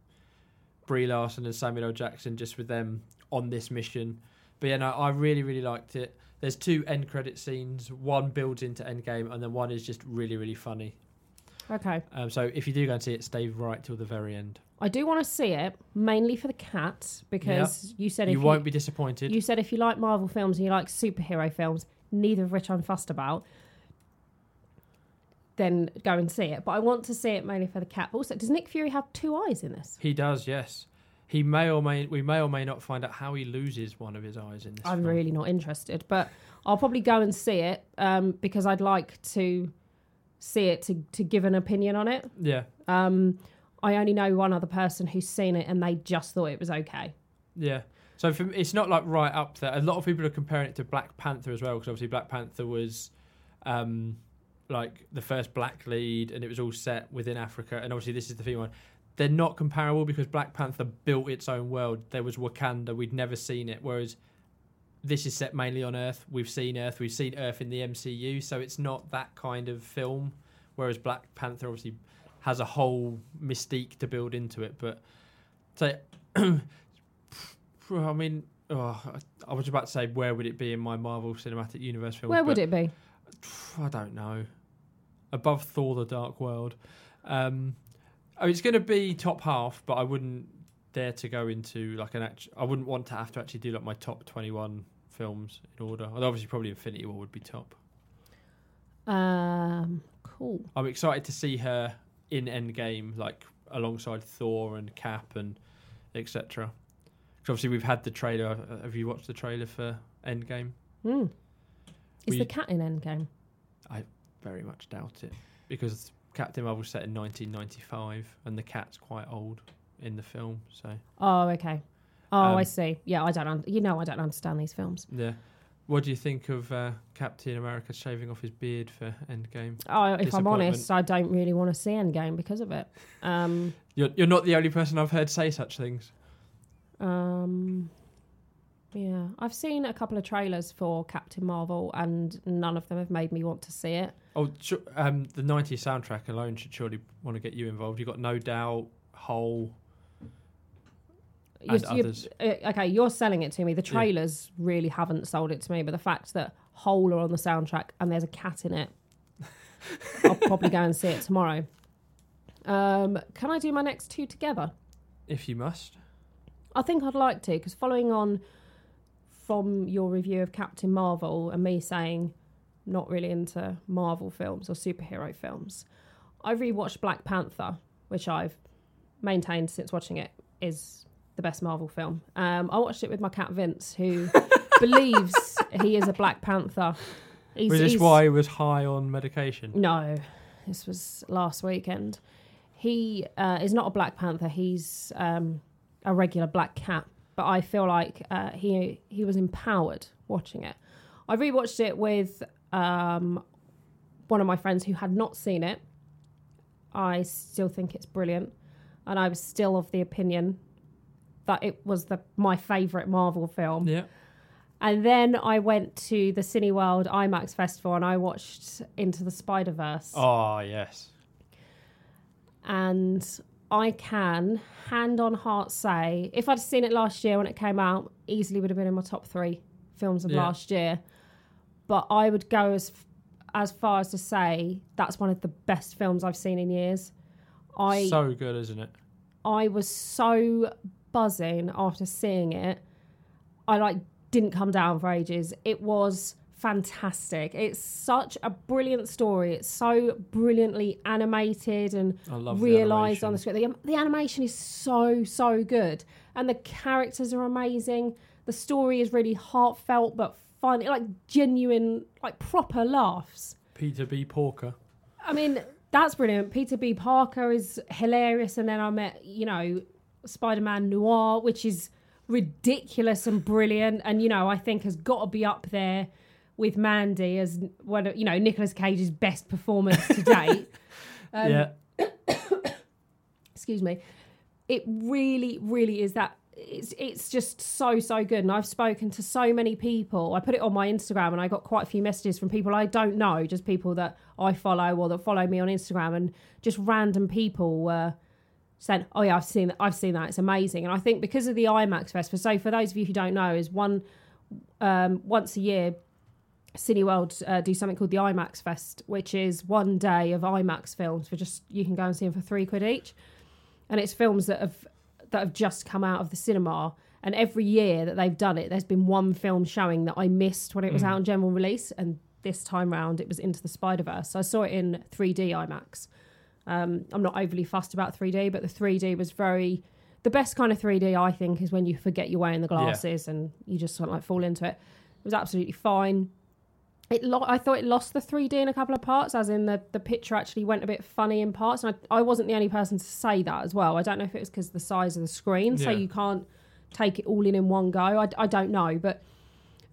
Brie Larson and Samuel L. Jackson, just with them on this mission. But yeah, no, I really, really liked it. There's two end credit scenes. One builds into Endgame, and then one is just really, really funny. Okay. Um, so if you do go and see it, stay right till the very end. I do want to see it mainly for the cat because you said if you won't be disappointed. You said if you like Marvel films and you like superhero films, neither of which I'm fussed about, then go and see it. But I want to see it mainly for the cat. Also, does Nick Fury have two eyes in this? He does, yes. He may or may we may or may not find out how he loses one of his eyes in this. I'm film. really not interested, but I'll probably go and see it um, because I'd like to see it to, to give an opinion on it. yeah, Um, I only know one other person who's seen it and they just thought it was okay. yeah. So for, me, it's not like right up there. A lot of people are comparing it to Black Panther as well, because obviously Black Panther was um, like the first black lead, and it was all set within Africa. And obviously this is the female one. They're not comparable because Black Panther built its own world. There was Wakanda. We'd never seen it, whereas this is set mainly on Earth. We've seen Earth. We've seen Earth in the MCU, so it's not that kind of film. Whereas Black Panther obviously has a whole mystique to build into it. But so, I mean, oh, I was about to say where would it be in my Marvel Cinematic Universe film? Where would it be? I don't know. Above Thor: The Dark World. Um, oh, it's going to be top half, but I wouldn't dare to go into like an act. I wouldn't want to have to actually do like my top twenty-one films in order. Although obviously, probably Infinity War would be top. Um, cool. I'm excited to see her in Endgame, like alongside Thor and Cap and etc. Because obviously we've had the trailer. Uh, Have you watched the trailer for Endgame? Hmm. Is the cat in Endgame? I very much doubt it because Captain Marvel's set in 1995 and the cat's quite old in the film. So Oh, okay. Oh, I Um, see. Yeah, I don't. Un- you know, I don't understand these films. yeah. What do you think of uh, Captain America shaving off his beard for Endgame? Oh, if I'm honest, I don't really want to see Endgame because of it. Um, You're you're not the only person I've heard say such things. um, yeah, I've seen a couple of trailers for Captain Marvel, and none of them have made me want to see it. Oh, um, the 90s soundtrack alone should surely want to get you involved. You've got No Doubt, Hole, and You're- you're- others. uh, okay, you're selling it to me. The trailers really haven't sold it to me, but the fact that Hole are on the soundtrack and there's a cat in it, I'll probably go and see it tomorrow. Um, can I do my next two together? If you must. I think I'd like to because following on from your review of Captain Marvel and me saying not really into Marvel films or superhero films, I rewatched Black Panther, which I've maintained since watching it is the best Marvel film. Um, I watched it with my cat Vince, who believes he is a Black Panther. He's, Was this he's- why he was high on medication? no, this was last weekend. He uh, is not a Black Panther. He's um, a regular black cat. But I feel like uh, he he was empowered watching it. I rewatched it with um, one of my friends who had not seen it. I still think it's brilliant, and I was still of the opinion that it was the my favourite Marvel film. Yeah. And then I went to the Cineworld IMAX Festival and I watched Into the Spider Verse. Oh, yes. And I can, hand on heart, say if I'd seen it last year when it came out, easily would have been in my top three films of Yeah. last year. But I would go as as far as to say that's one of the best films I've seen in years. I so good, isn't it? I was so buzzing after seeing it. I like didn't come down for ages. It was fantastic. It's such a brilliant story. It's so brilliantly animated and realized on the screen. The, the animation is so so good, and the characters are amazing. The story is really heartfelt but fun, like genuine, like proper laughs. Peter B. Porker. I mean, that's brilliant. Peter B. Parker is hilarious, and then I met, you know, Spider Man Noir, which is ridiculous and brilliant, and you know, I think has got to be up there with Mandy as one of, you know, Nicolas Cage's best performance to date. Um, yeah. excuse me. It really, really is that. It's it's just so so good, and I've spoken to so many people. I put it on my Instagram, and I got quite a few messages from people I don't know, just people that I follow or that follow me on Instagram, and just random people were saying, "Oh yeah, I've seen that. I've seen that. It's amazing." And I think because of the IMAX Festival. So for those of you who don't know, is one um, once a year Cineworld uh, do something called the IMAX Fest, which is one day of IMAX films for just you can go and see them for three quid each, and it's films that have that have just come out of the cinema, And every year that they've done it, there's been one film showing that I missed when it was Mm. out in general release, and this time round it was Into the Spider Verse. So I saw it in 3D IMAX. Um, I'm not overly fussed about 3D, but the 3D was very. The best kind of 3D, I think, is when you forget your way in the glasses and you just sort of like fall into it. It was absolutely fine. It lo- I thought it lost the 3D in a couple of parts, as in the, the picture actually went a bit funny in parts. And I, I wasn't the only person to say that as well. I don't know if it was because of the size of the screen, so Yeah. you can't take it all in in one go. I, I don't know, but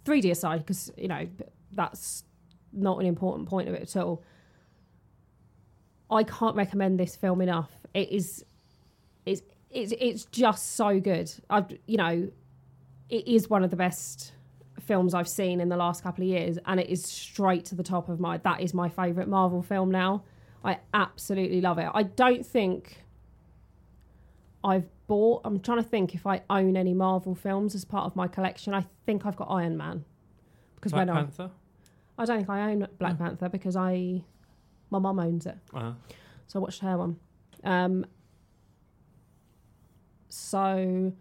3D aside, because you know that's not an important point of it at all. I can't recommend this film enough. It is, it's it's it's just so good. I've you know, it is one of the best films I've seen in the last couple of years, and it is straight to the top of my. That is my favorite Marvel film now. I absolutely love it. I don't think I've bought. I'm trying to think if I own any Marvel films as part of my collection. I think I've got Iron Man because Black when I, Panther. I don't think I own Black. Panther because I my mum owns it. Uh-huh. So I watched her one. Um, so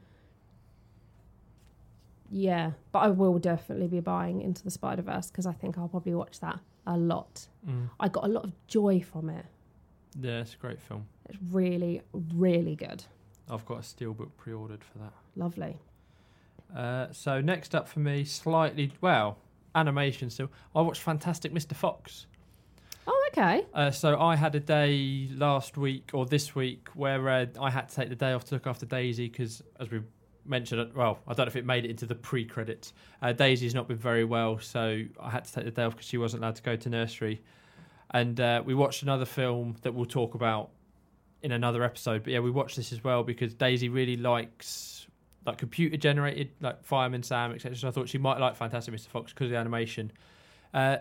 yeah, but I will definitely be buying Into the Spider Verse because I think I'll probably watch that a lot. Mm. I got a lot of joy from it. Yeah, it's a great film. It's really, really good. I've got a steelbook pre-ordered for that. Lovely. Uh, so next up for me, slightly well, animation still. I watched Fantastic Mr. Fox. Oh, okay. Uh, so I had a day last week or this week where uh, I had to take the day off to look after Daisy because, as we mentioned, well, I don't know if it made it into the pre-credits. Uh, Daisy's not been very well, so I had to take the day off because she wasn't allowed to go to nursery. And uh, we watched another film that we'll talk about in another episode. But yeah, we watched this as well because Daisy really likes like computer generated, like Fireman Sam, etc. So I thought she might like Fantastic Mr. Fox because of the animation. Uh,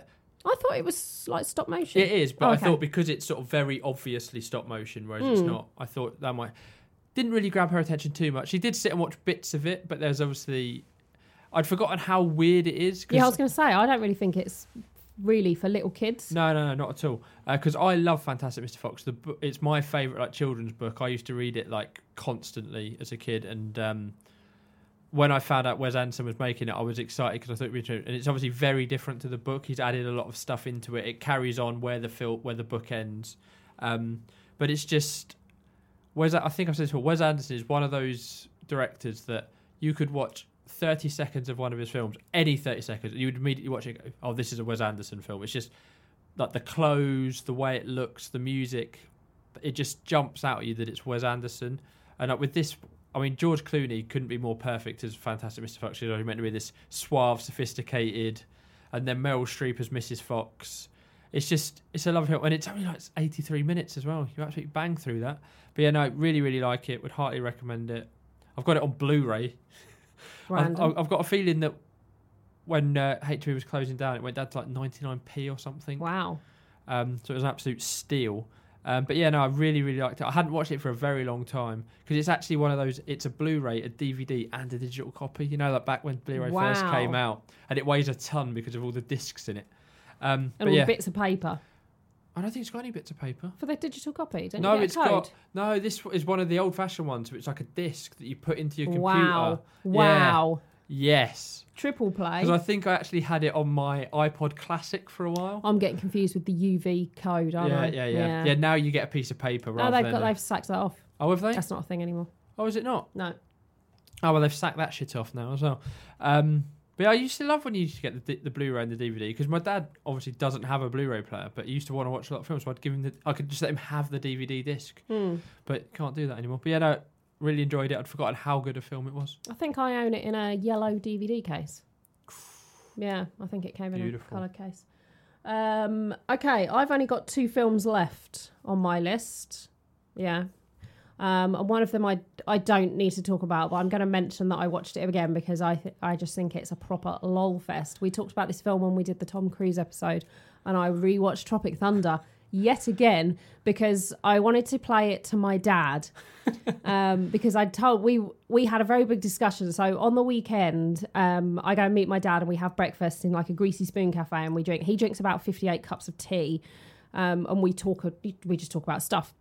I thought it was like stop motion. it is, but Oh, I thought because it's sort of very obviously stop motion, whereas it's Mm. not, I thought that might didn't really grab her attention too much. She did sit and watch bits of it, but there's obviously I'd forgotten how weird it is. yeah, I was going to say I don't really think it's really for little kids. no, no, no, not at all. Because I love Fantastic Mr. Fox. The book, it's my favorite like children's book. I used to read it like constantly as a kid, and um, when I found out Wes Anderson was making it, I was excited because I thought, it'd be and it's obviously very different to the book. He's added a lot of stuff into it. It carries on where the film, where the book ends, um, but it's just Wes. I think I've said this before. Wes Anderson is one of those directors that you could watch. 30 seconds of one of his films, any 30 seconds, and you would immediately watch it go, oh, this is a Wes Anderson film. It's just like the clothes, the way it looks, the music, it just jumps out at you that it's Wes Anderson. And like with this, I mean, George Clooney couldn't be more perfect as Fantastic Mr. Fox. You know, he meant to be this suave, sophisticated, and then Meryl Streep as Mrs. Fox. It's just, it's a lovely film, and it's only like 83 minutes as well. You absolutely bang through that. But yeah, no, really, really like it. Would heartily recommend it. I've got it on Blu-ray. I've, I've got a feeling that when uh, H2 was closing down, it went down to like 99p or something. wow. Um, so it was an absolute steal. Um, but yeah, no, I really, really liked it. I hadn't watched it for a very long time because it's actually one of those. It's a Blu-ray, a DVD, and a digital copy. You know, like back when Blu-ray first came out, and it weighs a ton because of all the discs in it. Um, And all yeah, the bits of paper I don't think it's got any bits of paper. for the digital copy. Don't no, you get it's a code? got no. This is one of the old-fashioned ones. It's like a disc that you put into your computer. Wow. Wow. Yes, Triple play. because I think I actually had it on my iPod Classic for a while. I'm getting confused with the UV code, aren't yeah, I? yeah, yeah, yeah, Now you get a piece of paper Oh, they've got a- they've sacked that off. oh, have they? That's not a thing anymore. Oh, is it not? No. Oh well, they've sacked that shit off now as well. Um, but I used to love when you used to get the, the Blu-ray and the DVD because my dad obviously doesn't have a Blu-ray player, but he used to want to watch a lot of films. So I'd give him the, I could just let him have the DVD disc, Hmm. but can't do that anymore. But yeah, no, really enjoyed it. I'd forgotten how good a film it was. I think I own it in a yellow DVD case. Yeah, I think it came in Beautiful. a coloured case. Um, okay, I've only got two films left on my list. Yeah. Um, and one of them I, I don't need to talk about, but I'm going to mention that I watched it again because I th- I just think it's a proper lol fest. We talked about this film when we did the Tom Cruise episode, and I rewatched Tropic Thunder yet again because I wanted to play it to my dad um, because I told we we had a very big discussion. So on the weekend, um, I go and meet my dad and we have breakfast in like a greasy spoon cafe and we drink. He drinks about fifty eight cups of tea, um, and we talk. We just talk about stuff.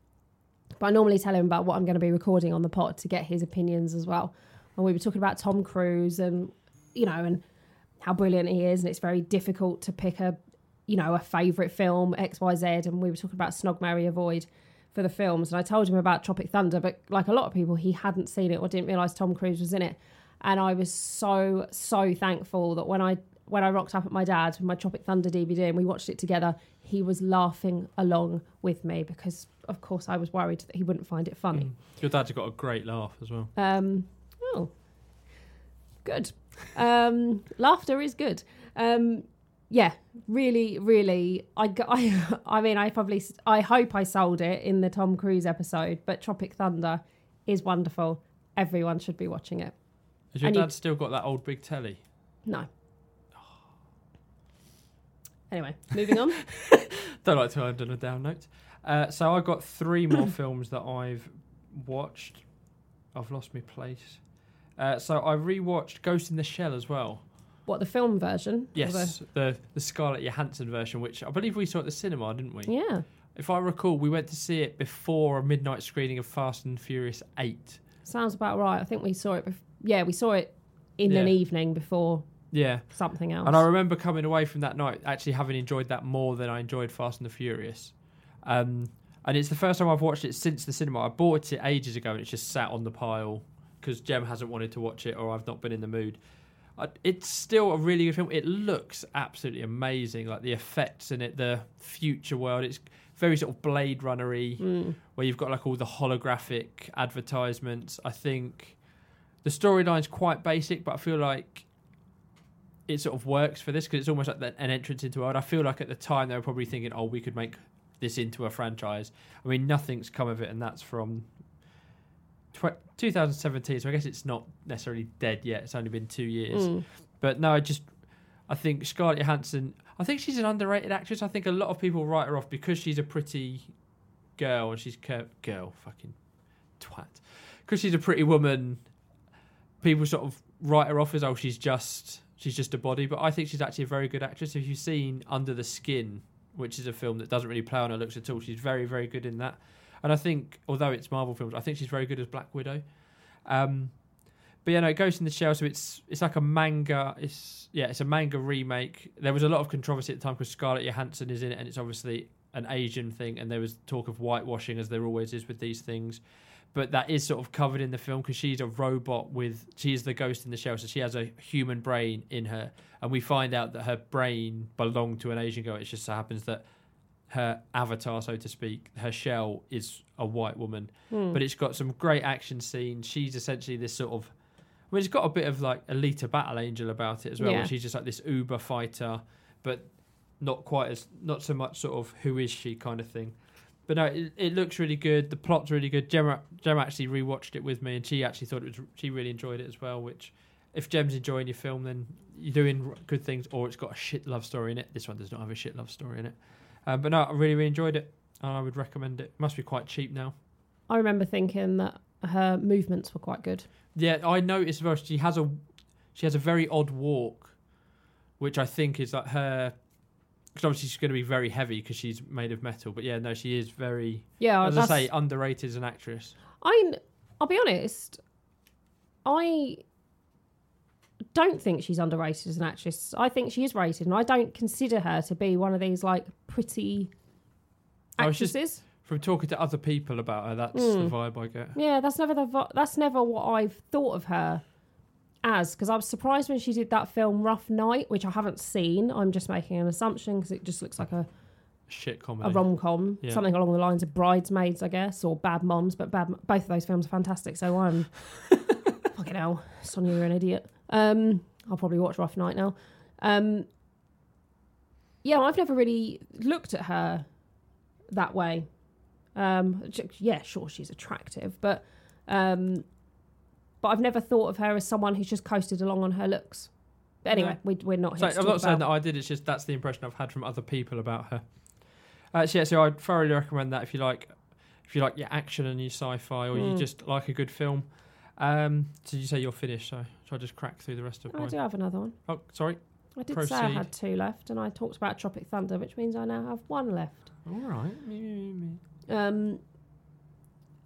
But I normally tell him about what I'm going to be recording on the pod to get his opinions as well. and we were talking about Tom Cruise and you know and how brilliant he is, and it's very difficult to pick a you know a favorite film X Y Z, and we were talking about Snog Avoid for the films, and I told him about Tropic Thunder, but like a lot of people, he hadn't seen it or didn't realize Tom Cruise was in it, and I was so so thankful that when I when I rocked up at my dad's with my Tropic Thunder DVD and we watched it together, he was laughing along with me because, of course, I was worried that he wouldn't find it funny. Mm. Your dad's got a great laugh as well. Um, oh, good. Um, laughter is good. Um, yeah, really, really. I, I, I mean, I probably, I hope I sold it in the Tom Cruise episode, but Tropic Thunder is wonderful. Everyone should be watching it. Has your And you- dad still got that old big telly? No. Anyway, moving on. Don't like to end on a down note. Uh, so I've got three more films that I've watched. I've lost my place. Uh, so I rewatched Ghost in the Shell as well. What the film version? Yes, the the Scarlett Johansson version, which I believe we saw at the cinema, didn't we? yeah. If I recall, we went to see it before a midnight screening of Fast and Furious Eight. Sounds about right. I think we saw it. Bef- yeah, we saw it in an evening before Yeah, something else. and I remember coming away from that night actually having enjoyed that more than I enjoyed Fast and the Furious. Um, and it's the first time I've watched it since the cinema. I bought it ages ago and it's just sat on the pile because Jem hasn't wanted to watch it or I've not been in the mood. I, it's still a really good film. It looks absolutely amazing, like the effects in it, the future world. It's very sort of Blade Runnery, Mm. where you've got like all the holographic advertisements. I think the storyline's quite basic, but I feel like it sort of works for this because it's almost like an entrance into a world. I feel like at the time they were probably thinking, "Oh, we could make this into a franchise." I mean, nothing's come of it, and that's from tw- 2017. So I guess it's not necessarily dead yet. It's only been two years. Mm. But no, I just I think Scarlett Johansson. I think she's an underrated actress. I think a lot of people write her off because she's a pretty girl and she's cur- girl fucking twat. Because she's a pretty woman, people sort of write her off as oh she's just she's just a body. But I think she's actually a very good actress. If you've seen Under the Skin, which is a film that doesn't really play on her looks at all, she's very very good in that. And I think although it's Marvel films, I think she's very good as Black Widow. Um, but yeah, no, it goes in the shell. So it's it's like a manga. It's yeah, it's a manga remake. There was a lot of controversy at the time because Scarlett Johansson is in it, and it's obviously an Asian thing. And there was talk of whitewashing, as there always is with these things. But that is sort of covered in the film because she's a robot with she is the ghost in the shell, so she has a human brain in her, and we find out that her brain belonged to an Asian girl. It just so happens that her avatar, so to speak, her shell is a white woman Mm. but it's got some great action scenes. She's essentially this sort of, I mean, it's got a bit of like Alita Battle Angel about it as well. Yeah. Where she's just like this uber fighter, but not quite as, not so much sort of who is she kind of thing. But no, it, it looks really good. The plot's really good. Jem, Gemma actually rewatched it with me, and she actually thought it was, she really enjoyed it as well. Which, if Jem's enjoying your film, then you're doing good things. Or it's got a shit love story in it. This one does not have a shit love story in it. Um, but no, I really, really enjoyed it, and I would recommend it. Must be quite cheap now. I remember thinking that her movements were quite good. Yeah, I noticed as well. She has a she has a very odd walk, which I think is like her. Because obviously she's going to be very heavy because she's made of metal. But yeah, no, she is very, Yeah, as I say, underrated as an actress. I, I'll be honest. I don't think she's underrated as an actress. I think she is rated, and I don't consider her to be one of these like pretty was just- actresses. From talking to other people about her, that's the Mm. vibe I get. Yeah, that's never the that's never what I've thought of her as. Because I was surprised when she did that film Rough Night, which I haven't seen. I'm just making an assumption because it just looks like a, Shit comedy, a rom com, Yeah. something along the lines of Bridesmaids, I guess, or Bad Moms. But bad, both of those films are fantastic. So I'm fucking hell, Sonia, you're an idiot. Um, I'll probably watch Rough Night now. Um, yeah, I've never really looked at her that way. Um, yeah, sure, she's attractive, but um, but I've never thought of her as someone who's just coasted along on her looks. But anyway, we, we're not So here. to I'm not saying about- that I did. It's just that's the impression I've had from other people about her. Uh, so yeah, so I'd thoroughly recommend that if you like, if you like your action and your sci-fi, or you Mm. just like a good film. Um, so you say you're finished, so should I just crack through the rest of I mine? do have another one. Oh, sorry. I did say I had two left, and I talked about Tropic Thunder, which means I now have one left. All right. Um,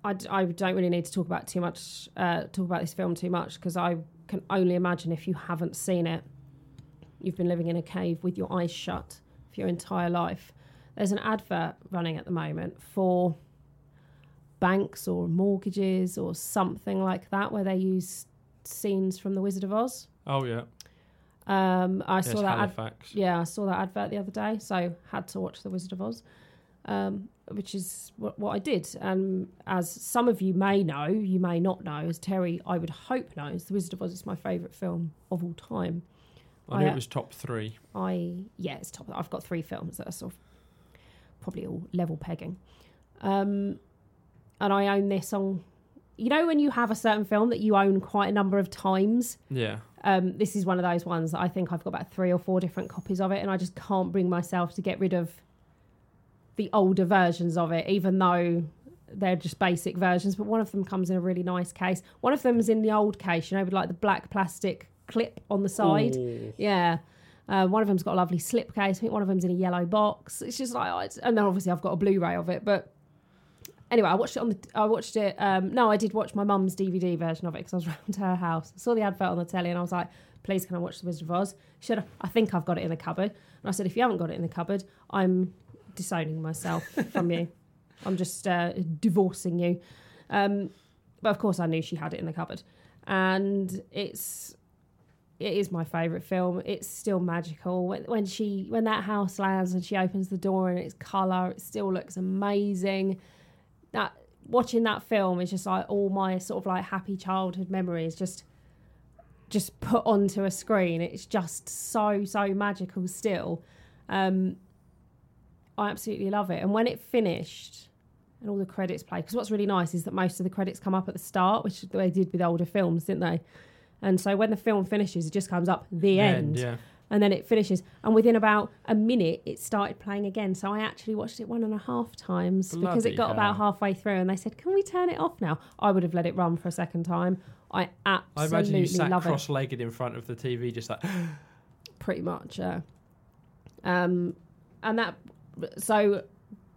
I, I don't really need to talk about too much. Uh, talk about this film too much because I can only imagine if you haven't seen it, you've been living in a cave with your eyes shut for your entire life. There's an advert running at the moment for banks or mortgages or something like that where they use scenes from The Wizard of Oz. Oh yeah. Um, I Yes, saw that. Ad- yeah, I saw that advert the other day, so had to watch The Wizard of Oz, um, which is what, what I did. And as some of you may know, you may not know, as Terry, I would hope knows, The Wizard of Oz is my favourite film of all time. I knew I, it was top three. I yeah, it's top. I've got three films that are sort of probably all level pegging, um, and I own this on. You know when you have a certain film that you own quite a number of times. Yeah. Um, this is one of those ones that I think I've got about three or four different copies of it, and I just can't bring myself to get rid of the older versions of it, even though they're just basic versions. But one of them comes in a really nice case. One of them is in the old case, you know, with like the black plastic clip on the side. Ooh. Yeah. Uh, one of them's got a lovely slip case. I think one of them's in a yellow box. It's just like, oh, it's, and then obviously I've got a Blu-ray of it. But anyway, I watched it on the. I watched it. Um, no, I did watch my mum's DVD version of it because I was round to her house. I saw the advert on the telly and I was like, "Please, can I watch The Wizard of Oz?" She said, "I think I've got it in the cupboard." And I said, "If you haven't got it in the cupboard, I'm disowning myself from you. I'm just uh, divorcing you." Um, but of course, I knew she had it in the cupboard, and it's it is my favourite film. It's still magical when, when she when that house lands and she opens the door and it's colour. It still looks amazing. That watching that film is just like all my sort of like happy childhood memories just just put onto a screen. It's just so so magical still. Um, I absolutely love it. And when it finished and all the credits played, because what's really nice is that most of the credits come up at the start, which they did with older films, didn't they? And so when the film finishes, it just comes up the end, Yeah. and then it finishes. And within about a minute, it started playing again. So I actually watched it one and a half times because it got about halfway through, and they said, "Can we turn it off now?" I would have let it run for a second time. I I absolutely imagine you sat love it. cross-legged in front of the TV, just like. pretty much yeah um and that so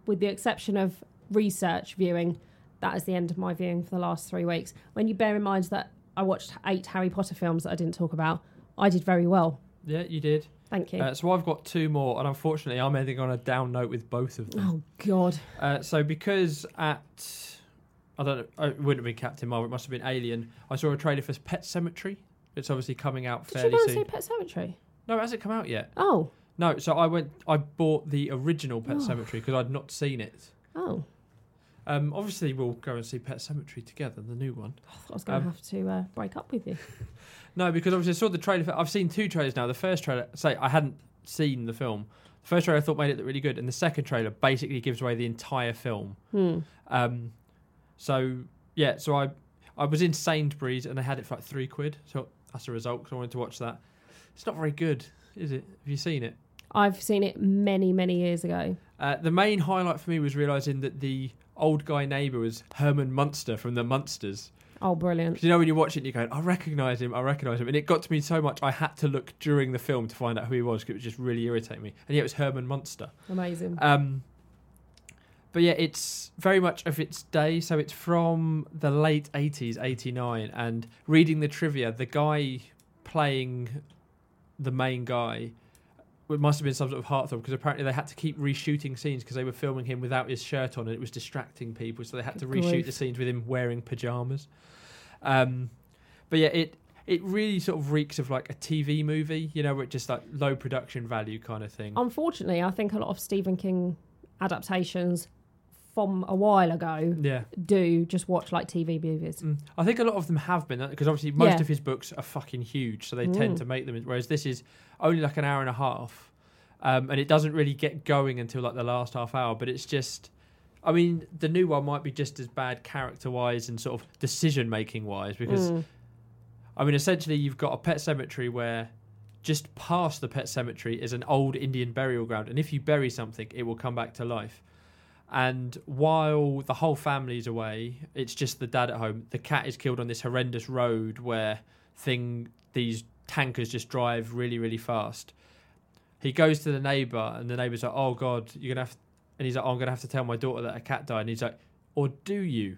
with the exception of research viewing that is the end of my viewing for the last three weeks when you bear in mind that i watched eight harry potter films that i didn't talk about i did very well Yeah, you did. thank you Uh, so I've got two more, and unfortunately, I'm ending on a down note with both of them. oh god Uh, so because at I don't know, oh, it wouldn't have been Captain Marvel, it must have been Alien. I saw a trailer for Pet Sematary. It's obviously coming out did you fairly go and see pet sematary No, it hasn't come out yet. oh No, so I went. I bought the original Pet Oh. Cemetery because I'd not seen it. oh Um, obviously, we'll go and see Pet Sematary together, the new one. i thought i was going to Um, have to uh, break up with you No, because obviously I saw the trailer. For, I've seen two trailers now. The first trailer, say I hadn't seen the film. The first trailer I thought made it look really good, and the second trailer basically gives away the entire film. hmm. Um, so yeah, so I I was in Sainsbury's and they had it for like three quid. So that's a result. 'cause I wanted to watch that. It's not very good, is it? Have you seen it? I've seen it many many years ago Uh, the main highlight for me was realizing that the old guy neighbour was Herman Munster from the Munsters. oh brilliant you know when you watch it, and you go, I recognise him, I recognise him, and it got to me so much I had to look during the film to find out who he was because it was just really irritating me. And yeah, it was Herman Munster. amazing Um, but yeah, it's very much of its day. So it's from the late 80s, 89. And reading the trivia, the guy playing the main guy it must have been some sort of heartthrob because apparently they had to keep reshooting scenes because they were filming him without his shirt on and it was distracting people. So they had to reshoot grief. the scenes with him wearing pajamas. Um, but yeah, it it really sort of reeks of like a TV movie, you know, where it just like low production value kind of thing. Unfortunately, I think a lot of Stephen King adaptations from a while ago yeah. do just watch like TV movies. Mm. I think a lot of them have been because obviously most Yeah. of his books are fucking huge, so they Mm. tend to make them. Whereas this is only like an hour and a half, um, and it doesn't really get going until like the last half hour. But it's just, I mean, the new one might be just as bad character wise and sort of decision making wise because Mm. I mean, essentially you've got a pet cemetery where just past the pet cemetery is an old Indian burial ground, and if you bury something, it will come back to life. And while the whole family's away, it's just the dad at home. The cat is killed on this horrendous road where thing these tankers just drive really, really fast. He goes to the neighbour, and the neighbour's like, "Oh God, you're gonna have," and he's like, oh, "I'm gonna have to tell my daughter that a cat died." And he's like, "Or do you?"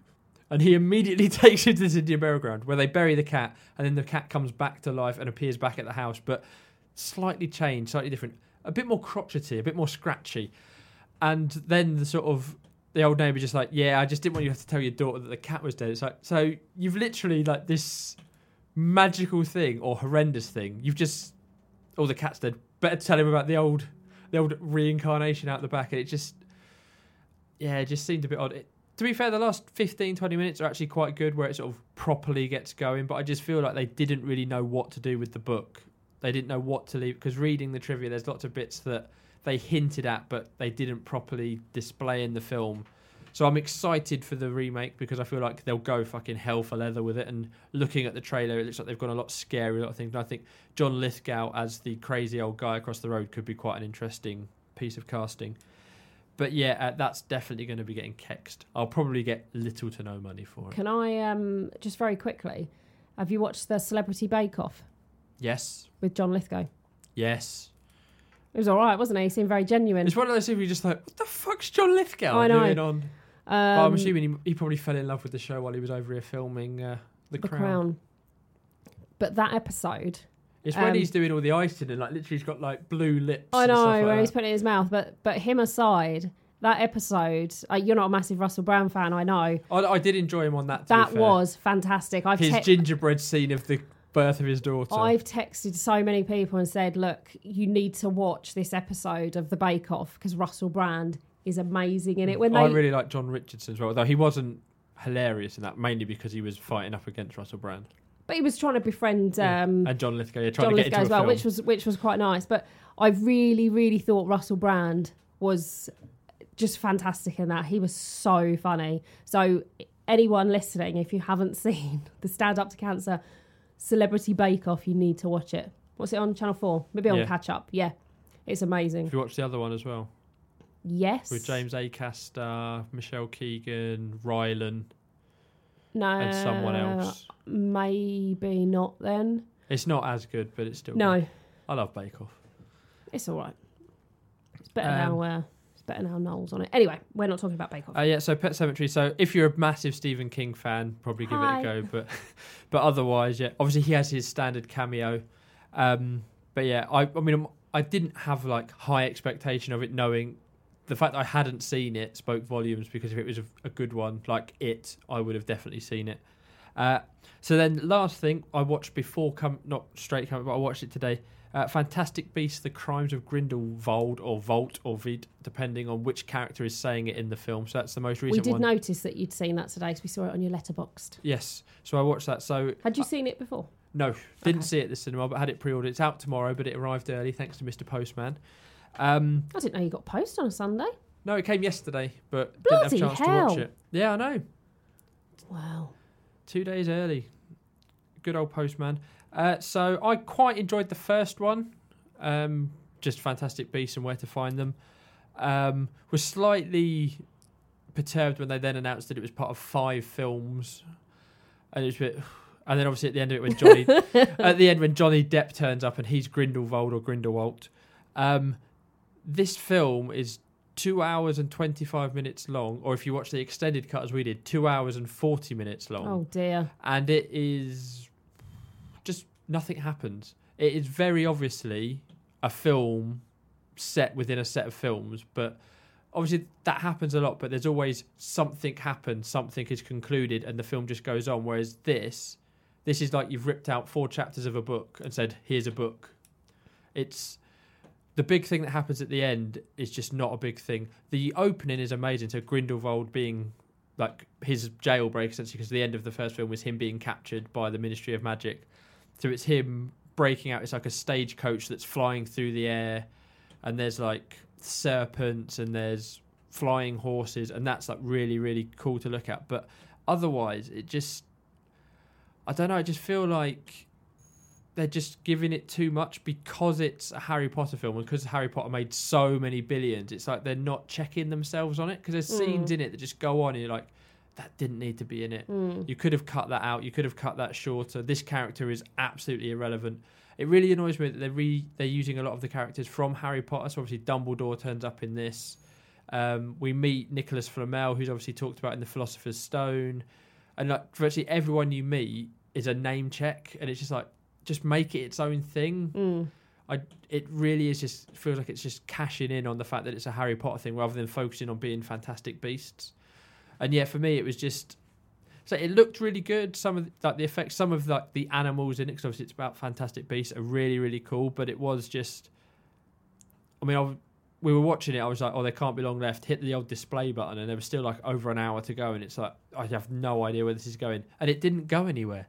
And he immediately takes him to this Indian burial ground where they bury the cat, and then the cat comes back to life and appears back at the house, but slightly changed, slightly different, a bit more crotchety, a bit more scratchy. And then the sort of the old neighbour just like, yeah, I just didn't want you to have to tell your daughter that the cat was dead. It's like, so you've literally like this magical thing or horrendous thing. You've just, oh, the cat's dead. Better tell him about the old, the old reincarnation out the back, and it just, yeah, it just seemed a bit odd. It, to be fair, the last 15, 20 minutes are actually quite good where it sort of properly gets going, but I just feel like they didn't really know what to do with the book. They didn't know what to leave because reading the trivia, there's lots of bits that they hinted at, but they didn't properly display in the film. So I'm excited for the remake because I feel like they'll go fucking hell for leather with it. And looking at the trailer, it looks like they've gone a lot scary, a lot of things. And I think John Lithgow as the crazy old guy across the road could be quite an interesting piece of casting. But yeah, uh, that's definitely going to be getting CeXed. I'll probably get little to no money for it. Can I um just very quickly? Have you watched the Celebrity Bake Off Yes, with John Lithgow? yes. It was all right, wasn't he? He seemed very genuine. It's one of those things where you're just like, what the fuck's John Lithgow I know. doing on? Um, Well, I'm assuming he, he probably fell in love with the show while he was over here filming uh, The, the Crown. crown. But that episode, It's when Um, he's doing all the icing and like literally he's got like blue lips. I and know stuff where like he's that. putting it in his mouth. But but him aside, that episode, uh, you're not a massive Russell Brand fan, I know. I, I did enjoy him on that. To That be fair. was fantastic. I've his te- gingerbread scene of the birth of his daughter. I've texted so many people and said, look, you need to watch this episode of the Bake Off because Russell Brand is amazing in it. When they, I really like Jon Richardson as well, though he wasn't hilarious in that, mainly because he was fighting up against Russell Brand but he was trying to befriend Yeah. um, and John Lithgow. Yeah, trying John to get Lithgow as well, film. which was which was quite nice. But I really, really thought Russell Brand was just fantastic in that. He was so funny. So anyone listening, if you haven't seen the Stand Up to Cancer Celebrity Bake Off, you need to watch it. What's it on Channel Four? Maybe on Yeah. Catch Up. Yeah, it's amazing. If you watch the other one as well, Yes, with James Acaster, Michelle Keegan, Rylan, no, and someone else. Maybe not. Then It's not as good, but it's still. no, good. I love Bake Off. it's all right. It's better Um, now. Uh, better now. Knowles on it. Anyway, we're not talking about Bake Off. Uh, yeah, so Pet Sematary. So if you're a massive Stephen King fan, probably give Hi. it a go. But but otherwise, yeah, obviously he has his standard cameo. Um, but yeah, I I mean I didn't have like high expectation of it, knowing the fact that I hadn't seen it spoke volumes. Because if it was a, a good one like it, I would have definitely seen it. Uh, so then last thing I watched before come not straight coming, but I watched it today. Uh, Fantastic Beasts: The Crimes of Grindelwald or Volt or Vid, depending on which character is saying it in the film. So that's the most recent. we did one. notice that you'd seen that today because we saw it on your Letterboxd. Yes, so I watched that. So Had you seen it before? no, didn't Okay. see it at the cinema, but had it pre-ordered. It's out tomorrow, but it arrived early thanks to Mr. Postman. Um, I didn't know you got post on a Sunday. no, it came yesterday, but Bloody didn't have a chance to watch it. Yeah, I know. Wow. Two days early. Good old Postman. Uh, so I quite enjoyed the first one. Um, just Fantastic Beasts and where to find them. Um, was slightly perturbed when they then announced that it was part of five films, and it was a bit. And then obviously at the end of it, when Johnny, at the end when Johnny Depp turns up and he's Grindelwald or Grindelwald, um, this film is two hours and twenty five minutes long, or if you watch the extended cut as we did, two hours and forty minutes long Oh dear. and it is nothing happens. It is very obviously a film set within a set of films, but obviously that happens a lot. But there's always something happens, something is concluded, and the film just goes on. Whereas this, this is like you've ripped out four chapters of a book and said, "Here's a book." It's the big thing that happens at the end is just not a big thing. The opening is amazing. So Grindelwald being like his jailbreak essentially because the end of the first film was him being captured by the Ministry of Magic. So it's him breaking out. It's like a stagecoach that's flying through the air, and there's like serpents and there's flying horses, and that's like really really cool to look at. But otherwise, it just I don't know. I just feel like they're just giving it too much because it's a Harry Potter film and because Harry Potter made so many billions. It's like they're not checking themselves on it because there's mm. scenes in it that just go on and you're like, that didn't need to be in it. Mm. You could have cut that out. You could have cut that shorter. This character is absolutely irrelevant. It really annoys me that they're re- they're using a lot of the characters from Harry Potter. So obviously Dumbledore turns up in this. Um, we meet Nicholas Flamel, who's obviously talked about in the Philosopher's Stone. and like virtually everyone you meet is a name check, and it's just like just make it its own thing. Mm. I it really is just feels like it's just cashing in on the fact that it's a Harry Potter thing rather than focusing on being Fantastic Beasts. And yeah, for me, it was just so it looked really good. Some of the, like the effects, some of like the animals in it, because obviously it's about Fantastic Beasts, are really really cool. But it was just, I mean, I, we were watching it. I was like, oh, there can't be long left. Hit the old display button, and there was still like over an hour to go, and it's like I have no idea where this is going, and it didn't go anywhere.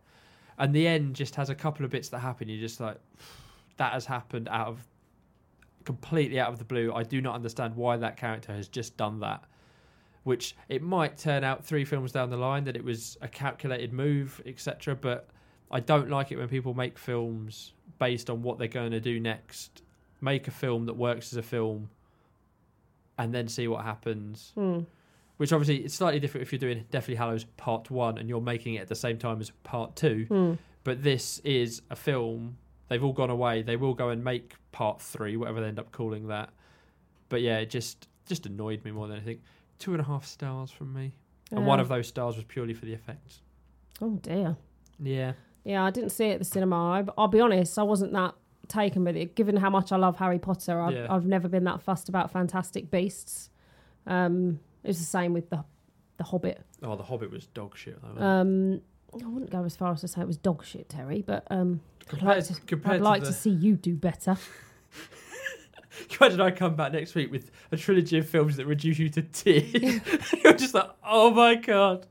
And the end just has a couple of bits that happen. You're just like, that has happened out of completely out of the blue. I do not understand why that character has just done that. Which it might turn out three films down the line that it was a calculated move, etc. But I don't like it when people make films based on what they're going to do next. Make a film that works as a film, and then see what happens. Mm. Which obviously it's slightly different if you're doing Deathly Hallows Part One and you're making it at the same time as Part Two Mm. but this is a film. They've all gone away. They will go and make part three, whatever they end up calling that. But yeah, it just just annoyed me more than anything. Two and a half stars from me, and one of those stars was purely for the effects. Oh dear. Yeah, Yeah, I didn't see it at the cinema. I, I'll be honest, I wasn't that taken with it. Given how much I love Harry Potter, I've, Yeah. I've never been that fussed about Fantastic Beasts. Um, it was the same with the the Hobbit. Oh, The Hobbit was dog shit. Though? Um, I wouldn't go as far as to say it was dog shit, Terry, but um, I'd like to, I'd like to, to see you do better. Imagine I come back next week with a trilogy of films that reduce you to tears. You're just like, oh my god.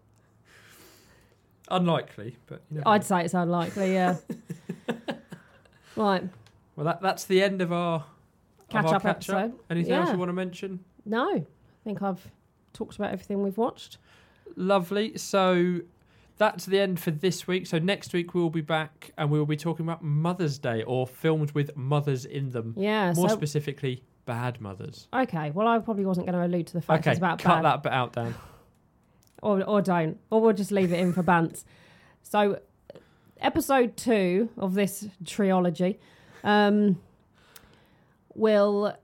Unlikely, but you I'd know. say it's unlikely, yeah. right, well, that that's the end of our of catch our up catch up. episode. Anything else you want to mention? No, I think I've talked about everything we've watched. Lovely. So that's the end for this week. So next week we'll be back and we will be talking about Mother's Day or films with mothers in them. Yeah, More so specifically, bad mothers. okay. Well, I probably wasn't going to allude to the fact Okay, it's about cut bad that bit out, Dan. or or don't, or we'll just leave it in for bants. So, episode two of this trilogy um, will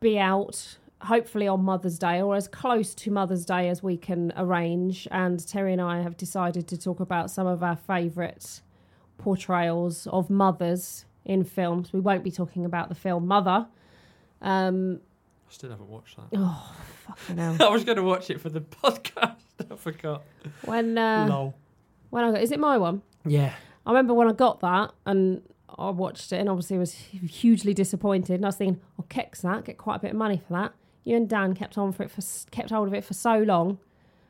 be out hopefully on Mother's Day or as close to Mother's Day as we can arrange. And Terry and I have decided to talk about some of our favourite portrayals of mothers in films. We won't be talking about the film Mother. Um, I still haven't watched that. oh, fucking hell. I was going to watch it for the podcast. I forgot. When, uh, Lol. when I got, is it my one? Yeah. I remember when I got that and I watched it and obviously was hugely disappointed. And I was thinking, I'll kick that, get quite a bit of money for that. You and Dan kept on for it for kept hold of it for so long.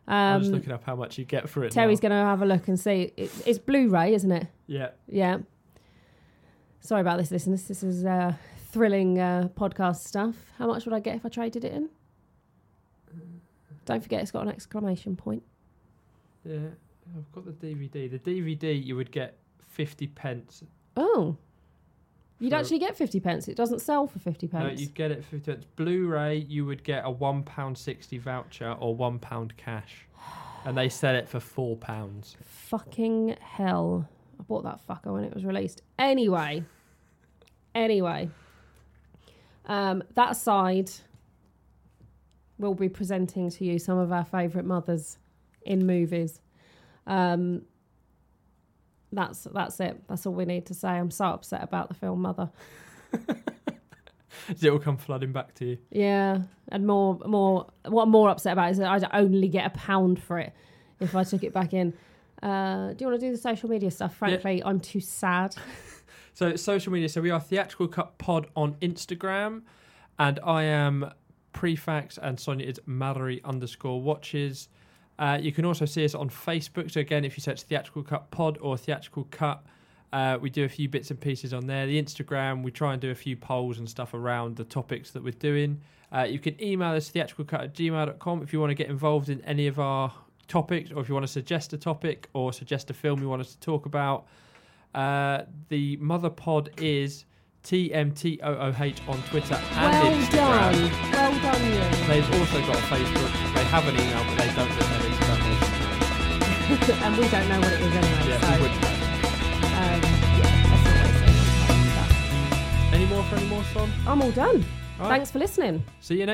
I'm just Um, looking up how much you get for it. Terry's going to have a look and see. It, it's Blu-ray, isn't it? Yeah. Yeah. Sorry about this, listeners. This is uh, thrilling uh, podcast stuff. How much would I get if I traded it in? Don't forget, it's got an exclamation point. Yeah. I've got the DVD. The DVD you would get 50 pence. Oh, you'd actually get fifty pence. It doesn't sell for fifty pence. No, you'd get it for 50 pence. Blu-ray you would get a £1.60 voucher or £1 cash. And they sell it for £4. Fucking hell. I bought that fucker when it was released. Anyway. Anyway. Um, that aside, we'll be presenting to you some of our favourite mothers in movies. Um, that's that's it. That's all we need to say. I'm so upset about the film Mother. It will come flooding back to you. Yeah, and more, more. What I'm more upset about is that I'd only get a pound for it if I took it back in. Uh, do you want to do the social media stuff? Frankly, I'm too sad. So social media. So we are Theatrical Cut Pod on Instagram, and I am Prefax, and Sonia is Mallory underscore Watches. Uh, you can also see us on Facebook. So again, if you search Theatrical Cut Pod or Theatrical Cut, uh, we do a few bits and pieces on there. The Instagram, we try and do a few polls and stuff around the topics that we're doing. Uh, you can email us theatricalcut at gmail.com if you want to get involved in any of our topics or if you want to suggest a topic or suggest a film you want us to talk about. Uh, the mother pod is TMTOOH on Twitter and well Instagram. done, well done, you. They've also got a Facebook. They have an email, but they don't know their Instagram. and we don't know what it is anyway. Yeah, so, um, yeah. Any more for any more, Son? I'm all done. All right. Thanks for listening. See you next.